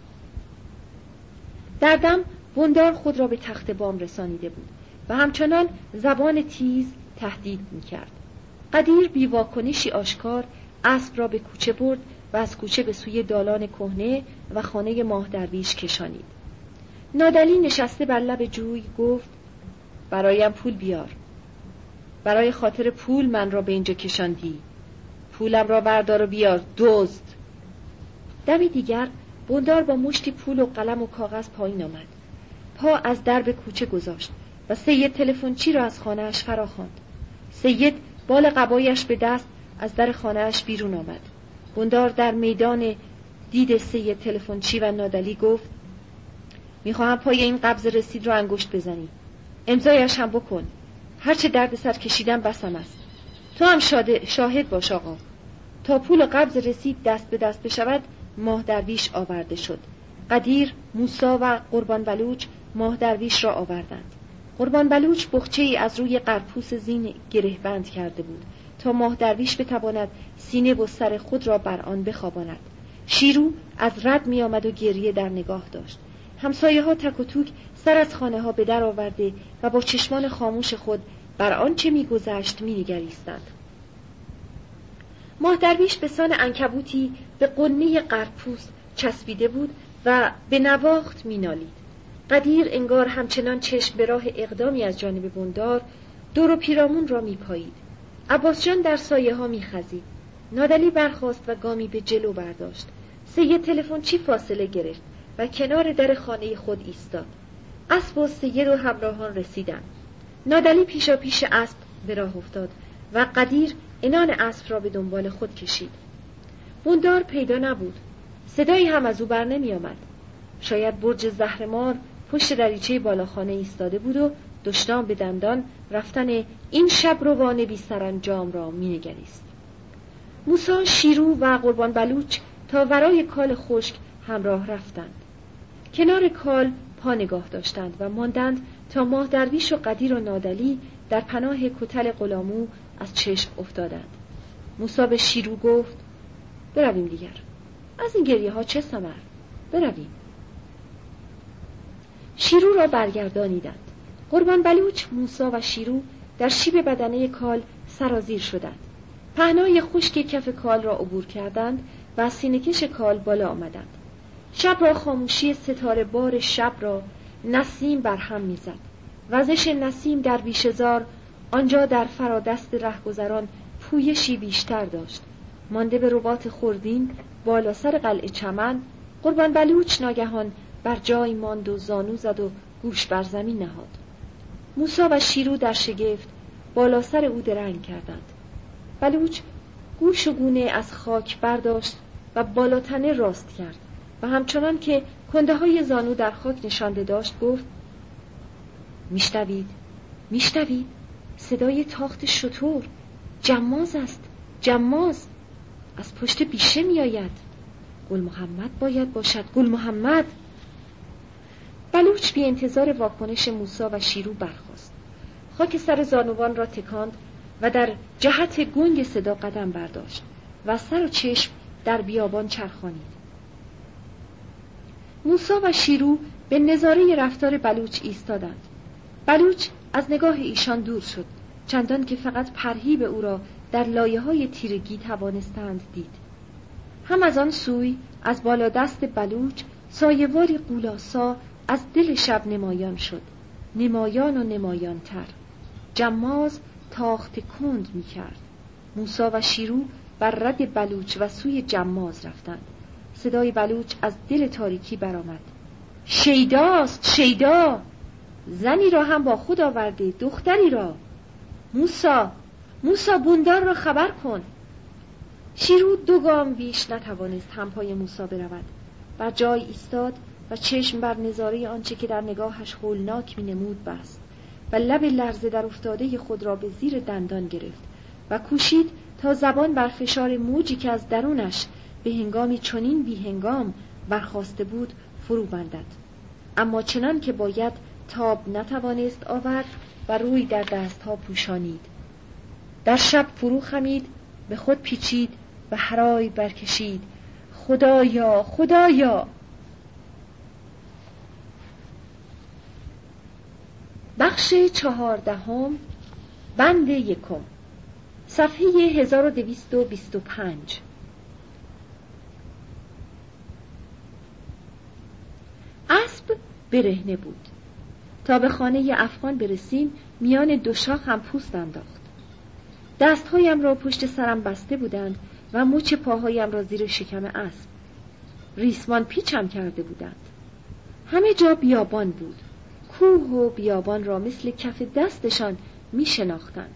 در دم بندار خود را به تخت بام رسانیده بود و همچنان زبان تیز تهدید می‌کرد. قدیر بیواکنشی آشکار اسب را به کوچه برد و از کوچه به سوی دالان کهنه و خانه ماه درویش کشانید. نادلی نشسته بر لب جوی گفت برایم پول بیار. برای خاطر پول من را به اینجا کشاندی. پولم را بردار و بیار دزد. دمی دیگر بندار با مشتی پول و قلم و کاغذ پایین آمد. پا از درب کوچه گذاشت و سید تلفنچی را از خانهاش فراخواند. سید بال قبایش به دست از در خانهاش بیرون آمد. بندار در میدان دید سید تلفنچی و نادلی گفت می‌خواهم پای این قبض رسید را انگشت بزنی. امضایش هم بکن. هرچه درد سر کشیدن بسم است. تو هم شاهد باش آقا. تا پول قبض رسید دست به دست بشود ماه درویش آورده شد. قدیر، موسا و قربان بلوچ ماه درویش را آوردند. قربان بلوچ بخچه ای از روی قرپوس زین گره بند کرده بود تا ماه درویش بتواند سینه و سر خود را بر آن بخواباند. شیرو از رد می آمد و گریه در نگاه داشت. همسایه ها تک و توک سر از خانه ها به در آورده و با چشمان خاموش خود بر آنچه میگذشت مینگریستند. ماه درویش به سان انکبوتی به قنه قرپوس چسبیده بود و به نواخت مینالید. قدیر انگار همچنان چشم به راه اقدامی از جانب بندار دور و پیرامون را میپایید. عباس جان در سایه ها میخزید. نادلی برخواست و گامی به جلو برداشت. سید تلفن چی فاصله گرفت و کنار در خانه خود ایستاد. اسب و سید و همراهان رسیدند نادلی پیشا پیش اسب به راه افتاد و قدیر انان اسب را به دنبال خود کشید. بوندار پیدا نبود. صدایی هم از او بر نمی آمد. شاید برج زهرمار پشت دریچه بالاخانه ایستاده بود و دشتان به دندان رفتن این شب روان بی سرانجام را مینگریست موسا شیرو و قربان بلوچ تا ورای کال خشک همراه رفتند. کنار کال پا نگاه داشتند و ماندند تا ماه درویش و قدیر و نادلی در پناه کتل غلامو از چشم افتادند. موسا به شیرو گفت برویم دیگر. از این گریه ها چه سمر برویم. شیرو را برگردانیدند. قربان بلوچ موسا و شیرو در شیب بدنه کال سرازیر شدند. پهنای خشک کف کال را عبور کردند و سینه‌کش کال بالا آمدند. شب را خاموشی ستاره بار شب را نسیم بر هم می‌زد. وزش نسیم در بیشه‌زار آنجا در فرادست رهگذران پویشی بیشتر داشت. مانده به ربات خوردین بالا سر قلعه چمن قربان بلوچ ناگهان بر جای ماند و زانو زد و گوش بر زمین نهاد. موسا و شیرو در شگفت بالا سر او درنگ کردند. بلوچ گوش و گونه از خاک برداشت و بالاتنه راست کرد و همچنان که کنده های زانو در خاک نشانده داشت گفت میشنوید میشنوید؟ صدای تاخت شطور. جماز است. جماز. از پشت بیشه میآید. گل محمد باید باشد. گل محمد. بلوچ بی انتظار واکنش موسا و شیرو برخاست. خاک سر زانوان را تکاند و در جهت گنگ صدا قدم برداشت و سر و چشم در بیابان چرخانید. موسا و شیرو به نظاره رفتار بلوچ ایستادند. بلوچ از نگاه ایشان دور شد چندان که فقط پرهیب او را در لایه های تیرگی توانستند دید. هم از آن سوی از بالا دست بلوچ سایواری قولاسا از دل شب نمایان شد. نمایان و نمایان تر جماز تاخت کند می کرد موسا و شیرو بر رد بلوچ و سوی جماز رفتند. صدای بلوچ از دل تاریکی برآمد. شیداست شیدا! زنی را هم با خود آورده دختری را. موسا موسا بوندار را خبر کن. شیرو دو گام بیش نتوانست همپای موسا برود. بر جای ایستاد و چشم بر نظاره آنچه که در نگاهش هولناک می نمود بست و لب لرزه در افتاده خود را به زیر دندان گرفت و کوشید تا زبان بر فشار موجی که از درونش به هنگامی چنین بی هنگام برخواسته بود فرو بندد. اما چنان که باید تاب نتوانست آورد و روی در دستها پوشانید. در شب فرو خمید به خود پیچید و هرای برکشید. خدایا خدایا! بخش چهاردهم بند یکم صفحه 1225 اسب برهنه بود. تا به خانه افغان برسیم میان دو شاخ هم پوست انداخت. دستهایم را پشت سرم بسته بودند و مچ پاهایم را زیر شکم اسب. ریسمان پیچم کرده بودند. همه جا بیابان بود. کوه و بیابان را مثل کف دستشان می شناختند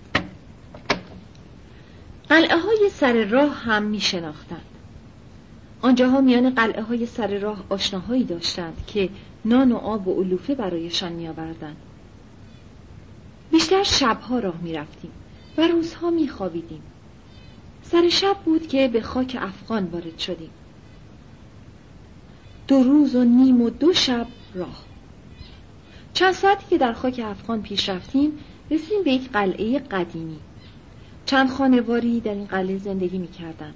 قلعه های سر راه هم می شناختند آنجاها میان قلعه های سر راه آشناهایی داشتند که نان و آب و علوفه برایشان می آوردند. بیشتر شبها راه می رفتیم و روزها می خوابیدیم. سر شب بود که به خاک افغان وارد شدیم. دو روز و نیم و دو شب راه. چند ساعتی که در خاک افغان پیش رفتیم رسیدیم به یک قلعه قدیمی. چند خانواری در این قلعه زندگی می کردند.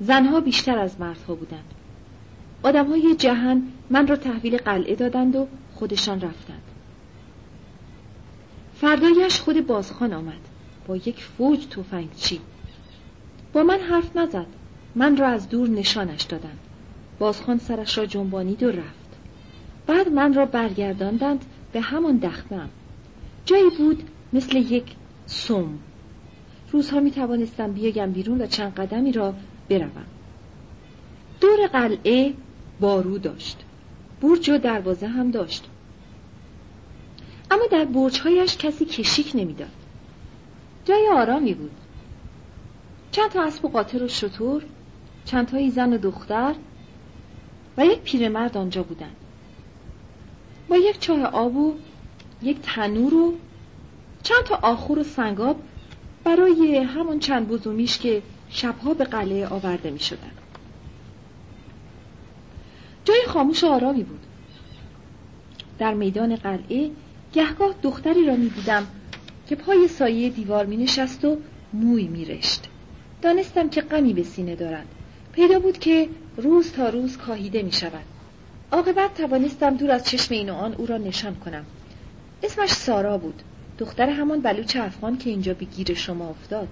زنها بیشتر از مردها بودند. آدمهای جهان من را تحویل قلعه دادند و خودشان رفتند. فردایش خود بازخان آمد. با یک فوج چی؟ با من حرف نزد. من را از دور نشانش دادند. بازخان سرش را جنبانید و رفت. بعد من را برگرداندند به همان دختم جایی بود مثل یک سوم روزها می توانستم بیایم بیرون و چند قدمی را بروم. دور قلعه بارو داشت. برج و دروازه هم داشت. اما در برجهایش کسی کشیک نمی‌داد. جای آرامی بود. چند تا اسب و قاطر و شطور چند تایی زن و دختر و یک پیرمرد آنجا بودند. با یک چاه آب و یک تنور و چند تا آخور و سنگاب برای همون چند بزومیش که شبها به قلعه آورده می شدن. جای خاموش و آرامی بود. در میدان قلعه گهگاه دختری را می دیدم که پای سایه دیوار می نشست و موی می رشت. دانستم که غمی به سینه دارد. پیدا بود که روز تا روز کاهیده می شود عاقبت توانستم دور از چشم این و آن او را نشان کنم. اسمش سارا بود. دختر همان بلوچ افغان که اینجا به گیر شما افتاد.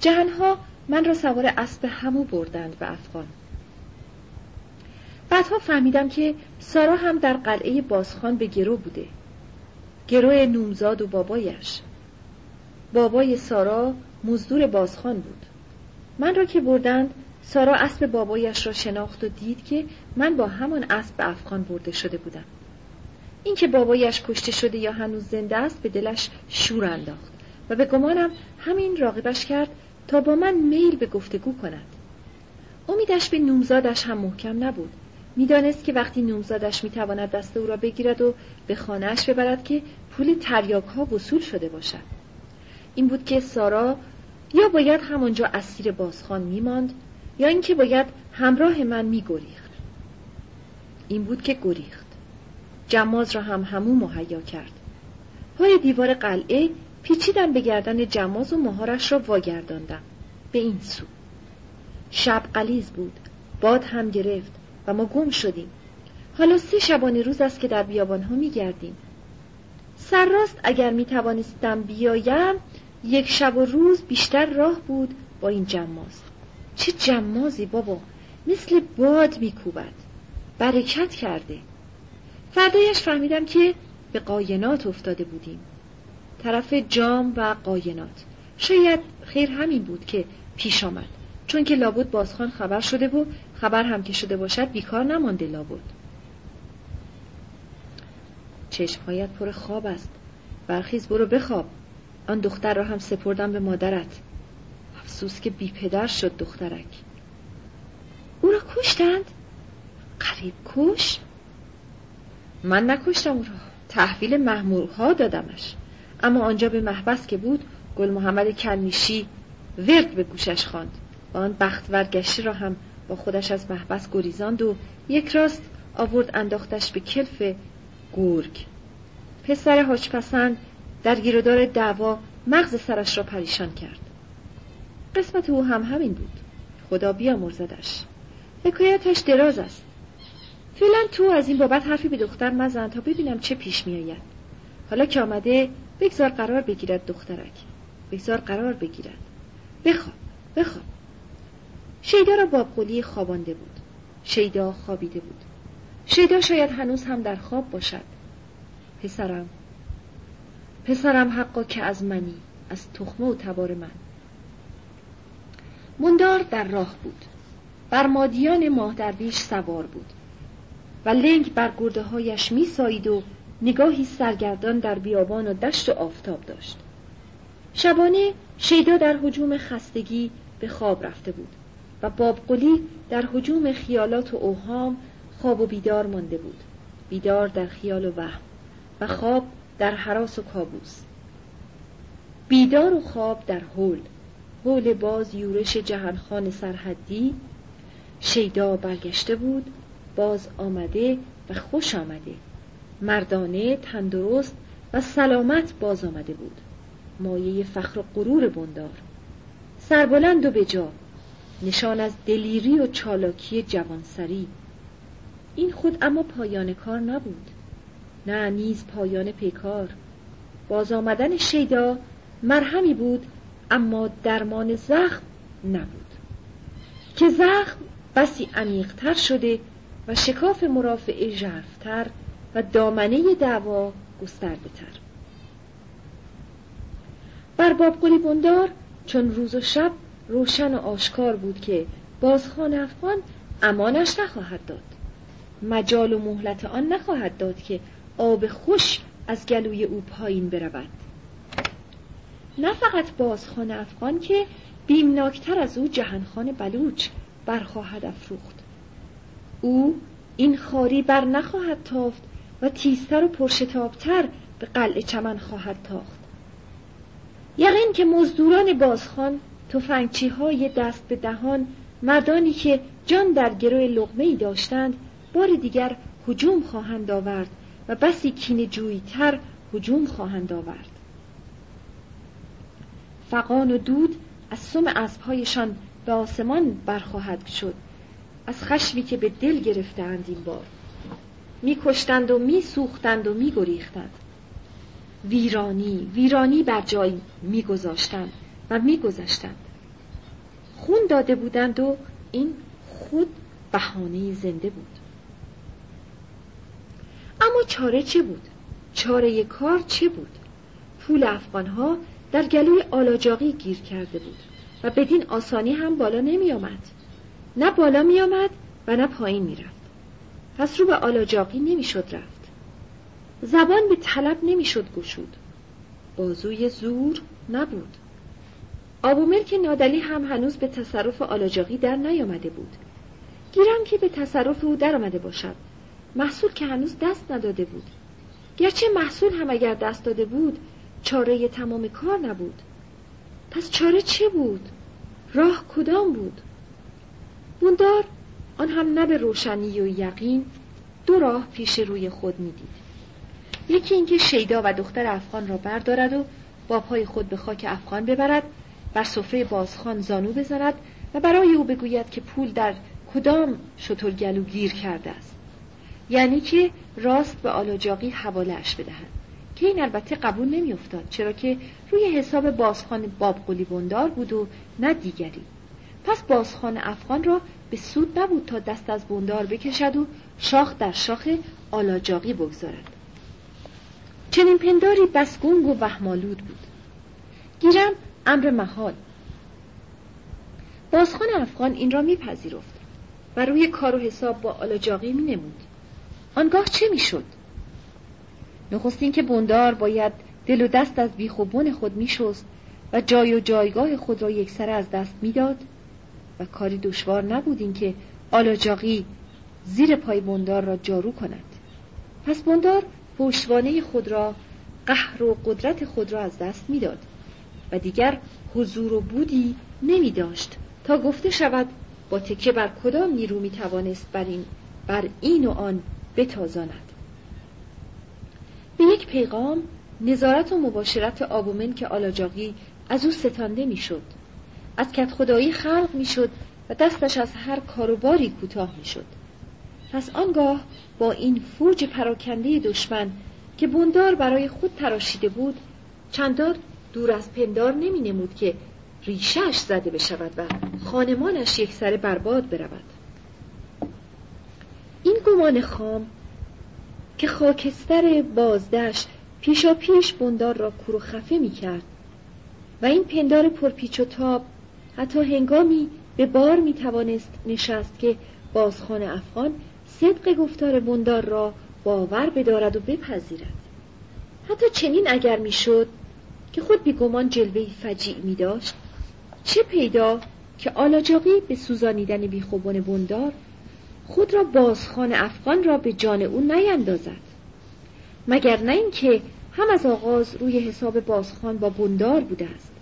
جهنها من را سوار اسب همو بردند به افغان. بعدها فهمیدم که سارا هم در قلعه بازخان به گرو بوده. گروه نومزاد و بابایش. بابای سارا مزدور بازخان بود. من را که بردند سارا اسب بابایش را شناخت و دید که من با همان اسب به افغان برده شده بودم. اینکه بابایش کشته شده یا هنوز زنده است به دلش شور انداخت و به گمانم همین راقبش کرد تا با من میل به گفتگو کند. امیدش به نومزادش هم محکم نبود. می‌دانست که وقتی نومزادش می‌تواند دست او را بگیرد و به خانهاش ببرد که پول تریاک ها وصول شده باشد. این بود که سارا یا باید همانجا اسیر بازخان میماند یا اینکه باید همراه من میگریخت. این بود که گریخت. جماز را هم همو مهیا کرد. پای دیوار قلعه پیچیدم به گردن جماز و مهارش را واگرداندم. به این سو. شب قلیز بود. باد هم گرفت. و ما گم شدیم. حالا سه شبانه روز است که در بیابان ها می گردیم سرراست اگر می توانستم بیایم یک شب و روز بیشتر راه بود با این جماز. چه جمازی بابا! مثل باد میکوبد. برکت کرده. فردایش فهمیدم که به قاینات افتاده بودیم. طرف جام و قاینات. شاید خیر همین بود که پیش آمد. چون که لابد بازخان خبر شده و خبر هم که شده باشد بیکار نمانده لابد. چشمهایت پر خواب است. برخیز برو بخواب. آن دختر را هم سپردم به مادرت. افسوس که بی پدر شد دخترک. او را کشتند؟ قریب کش؟ من نکشتم او را. تحویل محمورها دادمش. اما آنجا به محبس که بود گل محمد کلمیشی ورد به گوشش خواند. و آن بخت ورگشتی را هم با خودش از محبس گریزاند و یک راست آورد انداختش به کلف گرگ پسر حاجپسند در گیرودار دعوا مغز سرش را پریشان کرد. قسمت او هم همین بود. خدا بیامرزدش. حکایتش دراز است. فعلا تو از این بابت حرفی به دختر مزن تا ببینم چه پیش میآید حالا که آمده بگذار قرار بگیرد دخترک. بگذار قرار بگیرد. بخواب بخواب. شیدا را بابقلی خوابانده بود. شیدا خوابیده بود. شیدا شاید هنوز هم در خواب باشد. پسرم پسرم حقا که از منی از تخمه و تبار من. مندار در راه بود. بر مادیان ماه درویش سوار بود. و لنگ بر گرده هایش می سایید و نگاهی سرگردان در بیابان و دشت و آفتاب داشت. شبانه شیدا در حجوم خستگی به خواب رفته بود. و بابقلی در حجوم خیالات و اوهام خواب و بیدار مانده بود. بیدار در خیال و وهم و خواب در حراس و کابوس. بیدار و خواب در حول. حول باز یورش جهانخان سرحدی. شیدا برگشته بود باز آمده و خوش آمده. مردانه تندرست و سلامت باز آمده بود. مایه فخر و غرور بندار. سربلند و بجا. نشان از دلیری و چالاکی جوانسری. این خود اما پایان کار نبود. نه نیز پایان پیکار. باز آمدن شیدا مرهمی بود اما درمان زخم نبود. که زخم بسی عمیقتر شده و شکاف مرافعه ژرفتر و دامنه دعوا گسترده تر. بر بابقلی بندار چون روز و شب روشن و آشکار بود که بازخان افغان امانش نخواهد داد. مجال و مهلت آن نخواهد داد که آب خوش از گلوی او پایین برود. نه فقط بازخان افغان که بیمناکتر از او جهنخان بلوچ برخواهد افروخت. او این خاری بر نخواهد تافت و تیزتر و پرشتابتر به قلعه چمن خواهد تاخت. یقین که مزدوران بازخان تفنگچی های دست به دهان مردانی که جان در گروه لغمه ای داشتند بار دیگر هجوم خواهند آورد و بسی کین جویتر هجوم خواهند آورد. فقان و دود از سم اسبهایشان به آسمان برخواهد شد. از خشمی که به دل گرفتند این بار. میکشتند و میسوختند و میگریختند. ویرانی ویرانی بر جای میگذاشتند. و میگذشتند خون داده بودند و این خود بهانه زنده بود اما چاره چه بود چاره کار چه بود پول افغانها در گلوی آلاجاقی گیر کرده بود و بدین آسانی هم بالا نمی آمد. نه بالا می آمد و نه پایین می رفت. پس رو به آلاجاقی نمی شد رفت. زبان به طلب نمی شد گشود. بازوی زور نبود. آبو ملک نادلی هم هنوز به تصرف آلاجاقی در نیامده بود. گیرم که به تصرف او در آمده باشد. محصول که هنوز دست نداده بود. گرچه محصول هم اگر دست داده بود چاره تمام کار نبود. پس چاره چه بود؟ راه کدام بود؟ بوندار آن هم نه به روشنی و یقین دو راه پیش روی خود می‌دید یکی اینکه شیدا و دختر افغان را بردارد و با پای خود به خاک افغان ببرد بر سفره بازخان زانو بزند و برای او بگوید که پول در کدام شترگلو گیر کرده است. یعنی که راست به آلاجاقی حوالهاش بدهد که این البته قبول نمیافتاد چرا که روی حساب بازخان باب قلی بندار بود و نه دیگری. پس بازخان افغان را به سود نبود تا دست از بندار بکشد و شاخ در شاخ آلاجاقی بگذارد. چنین پنداری بسگونگ و وهمالود بود. گیرم امر محال بازخان افغان این را میپذیرفت و روی کار و حساب با آلاجاقی می نمود. آنگاه چه می‌شد؟ نخستین که بندار باید دل و دست از بیخوبون خود میشست و جای و جایگاه خود را یکسره از دست می‌داد و کاری دشوار نبود اینکه آلاجاقی زیر پای بندار را جارو کند پس بندار پشتوانه خود را قهر و قدرت خود را از دست می‌داد و دیگر حضور و بودی نمی داشت. تا گفته شود با تکه بر کدام نیرو می توانست بر این, بر این و آن بتازاند. به یک پیغام نظارت و مباشرت آبومن که آلاجاقی از او ستانده می‌شد از کت خدایی خلق می‌شد و دستش از هر کاروباری کوتاه می‌شد پس آنگاه با این فوج پراکنده دشمن که بوندار برای خود تراشیده بود چندان دور از پندار نمی نمود که ریشهش زده بشود و خانمانش یک سر برباد برود. این گمان خام که خاکستر بازدش پیشا پیش بندار را کور و خفه می کرد و این پندار پرپیچ و تاب حتی هنگامی به بار می توانست نشست که بازخان افغان صدق گفتار بندار را باور بدارد و بپذیرد. حتی چنین اگر می‌شد که خود بیگمان جلوه فجیع می داشت. چه پیدا که آلاجاقی به سوزانیدن بیخوبان بندار خود را بازخان افغان را به جان او نیندازد. مگر نه اینکه هم از آغاز روی حساب بازخان با بندار بوده است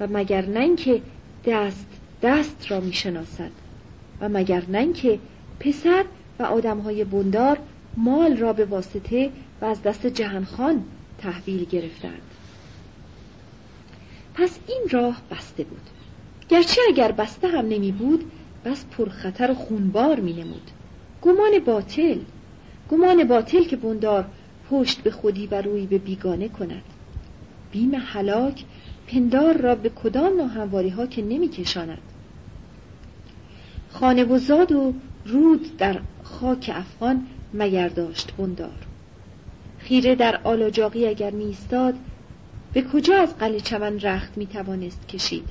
و مگر نه اینکه دست دست را می‌شناسد و مگر نه اینکه پسر و آدمهای بندار مال را به واسطه و از دست جهانخان تحویل گرفتند. پس این راه بسته بود. گرچه اگر بسته هم نمی بود بس پرخطر و خونبار می نمود. گمان باطل گمان باطل که بندار پشت به خودی و روی به بیگانه کند. بیم حلاک پندار را به کدام ناهمواری ها که نمی کشاند؟ خانه و زاد و رود در خاک افغان مگر داشت بندار. خیره در آلاجاقی اگر میستاد به کجا از قلعه چمن رخت می توانست کشید؟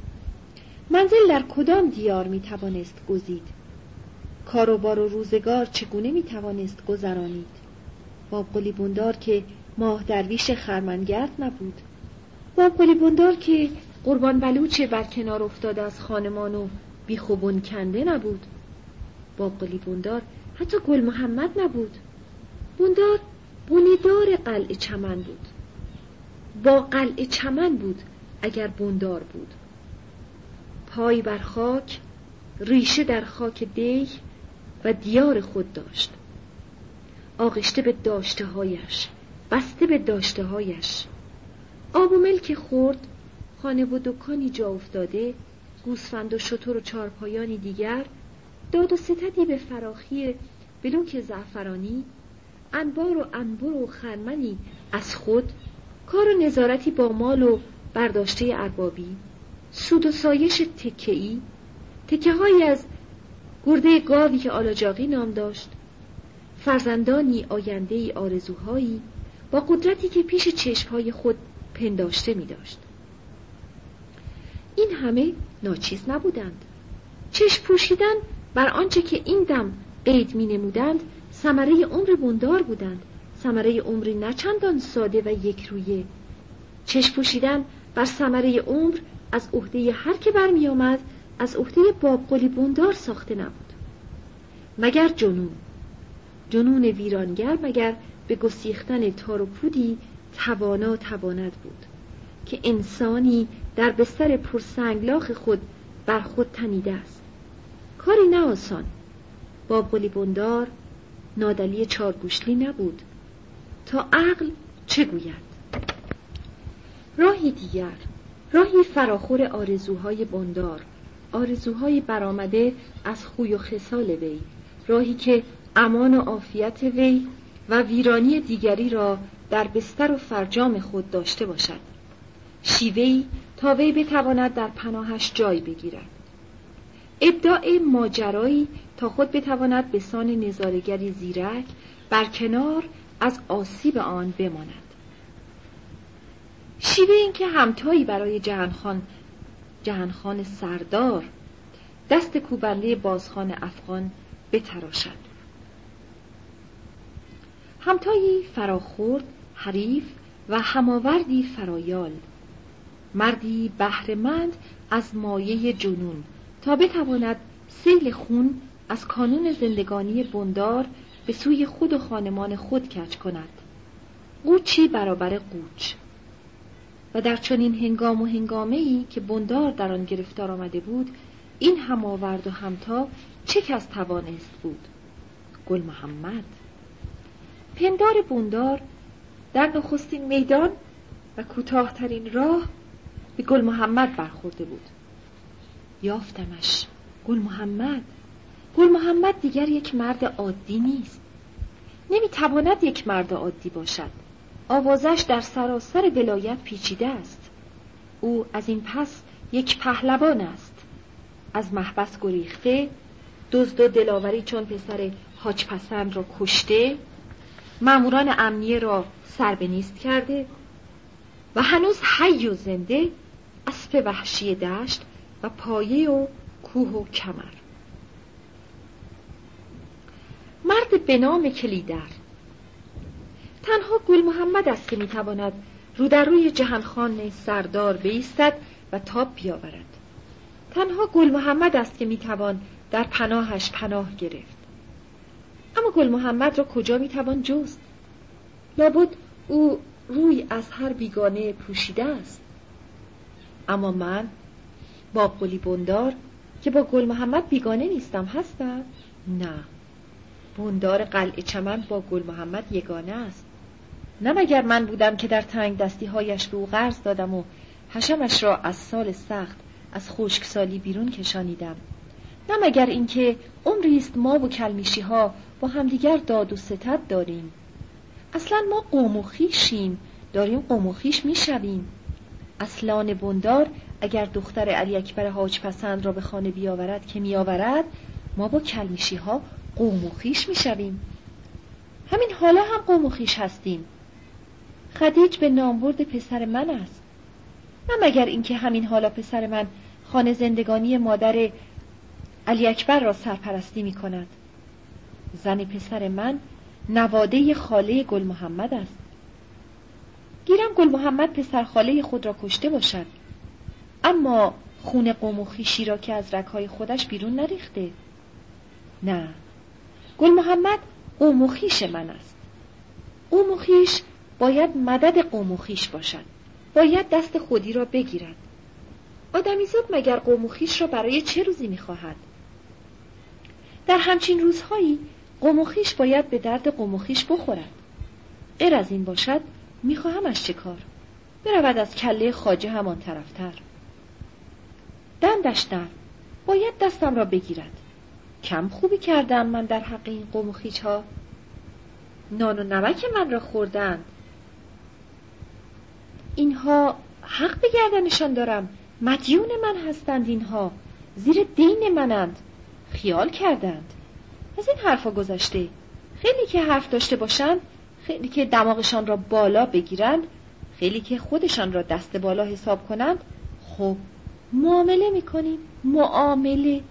منزل در کدام دیار می توانست گزید؟ کاروبار و روزگار چگونه می توانست گذرانید؟ با قلی بندار که ماه درویش خرمنگرد نبود. با قلی بندار که قربان بلوچ بر کنار افتاده از خانمان و بیخوبون کنده نبود. با قلی بندار حتی گل محمد نبود. بندار بوندار قلعه چمن بود. با قلعه چمن بود اگر بندار بود. پای بر خاک ریشه در خاک دیه و دیار خود داشت. آغشته به داشته هایش بسته به داشته هایش آب و ملک خورد خانه و دکانی جا افتاده گوسفند و شطور و چارپایانی دیگر داد و ستدی به فراخی بلوک زعفرانی انبار و انبر و خرمنی از خود کار و نظارتی با مال و برداشته اربابی سود و سایش تکهی تکه های از گرده گاوی که آلاجاقی نام داشت فرزندانی آینده ای آرزوهایی با قدرتی که پیش چشمهای خود پنداشته می داشت. این همه ناچیز نبودند چشم پوشیدن بر آنچه که این دم قید می نمودند ثمره عمر بندار بودند ثمره عمری نچندان ساده و یک رویه. چشم پوشیدن بر ثمره عمر از عهده هر که برمی آمد از عهده بابقلی بندار ساخته نبود. مگر جنون؟ جنون ویرانگر مگر به گسیختن تار و پودی توانا تواند بود. که انسانی در بستر پرسنگلاخ خود بر خود تنیده است. کاری نه آسان. بابقلی بندار نادلی چارگوشلی نبود. تا عقل چه گوید؟ راهی دیگر راهی فراخور آرزوهای بندار آرزوهای برآمده از خوی و خصال وی راهی که امان و عافیت وی و ویرانی دیگری را در بستر و فرجام خود داشته باشد. شیوهی تا وی بتواند در پناهش جای بگیرد. ابداع ماجرایی تا خود بتواند به سان نظارگری زیرک بر کنار از آسیب آن بماند. شیوه اینکه همتایی برای جهانخان جهانخان سردار دست کوبنده بازخان افغان بتراشد. همتایی فراخورد حریف و هماوردی فرایال. مردی بهرهمند از مایه جنون تا بتواند سیل خون از کانون زندگانی بندار به سوی خود و خانمان خود کج کند. قوچی برابر قوچ. و در چنین هنگام و هنگامه ای که بندار در آن گرفتار آمده بود این هم آورد و همتا چه کس توانست بود؟ گل محمد. پندار بندار در نخستین میدان و کوتاهترین راه به گل محمد برخورده بود. یافتمش. گل محمد. گل محمد دیگر یک مرد عادی نیست. نمی‌تواند یک مرد عادی باشد. آوازش در سراسر ولایت پیچیده است. او از این پس یک پهلوان است. از محبس گریخته دزد و دلاوری چون پسر حاج پسند را کشته ماموران امنیه را سر نیست کرده و هنوز حی و زنده اسب وحشی دشت و پایه و کوه و کمر. مرد به نام کلیدر. تنها گل محمد است که می‌تواند رو در روی جهانخان سردار بیستد و تاب بیاورد. تنها گل محمد است که می‌توان در پناهش پناه گرفت. اما گل محمد را کجا می‌توان جست؟ لابد او روی از هر بیگانه پوشیده است. اما من با قلی بندار که با گل محمد بیگانه نیستم هستم؟ نه. بندار قلعه چمن با گل محمد یگانه است. نه مگر من بودم که در تنگ دستی هایش به او قرض دادم و حشمش را از سال سخت از خشکسالی بیرون کشانیدم. نه مگر اینکه عمری است ما و کلمیشی ها با همدیگر داد و ستد داریم. اصلا ما قوم و خیشیم داریم قوم و خیش می‌شویم. اصلان بندار اگر دختر علی اکبر حاج پسند را به خانه بیاورد که میآورد ما با کلمیشی ها قوم و خیش می‌شویم. همین حالا هم قوم و خیش هستیم. خدیج به نامبرد پسر من است. نه مگر اینکه همین حالا پسر من خانه زندگانی مادر علی اکبر را سرپرستی می کند زن پسر من نواده خاله گل محمد است. گیرم گل محمد پسر خاله خود را کشته باشد. اما خون قوم و خیشی را که از رکهای خودش بیرون نریخته. نه. گل محمد قوم من است. قوم و باید مدد قوم باشد باید دست خودی را بگیرد آدمیزاد مگر قوم را برای چه روزی می‌خواهد؟ در همچین روزهایی قوم باید به درد قوم بخورد. غیر از این باشد میخواهمش چه کار؟ برود از کله خاجه همان طرفتر دندش در. باید دستم را بگیرد. کم خوبی کردم من در حق این قوم و خیش ها نان و نمک من را خوردند اینها حق به گردنشان دارم. مدیون من هستند اینها. زیر دین منند. خیال کردند. از این حرفا گذشته. خیلی که حرف داشته باشند خیلی که دماغشان را بالا بگیرند خیلی که خودشان را دست بالا حساب کنند خب معامله می‌کنیم. معامله.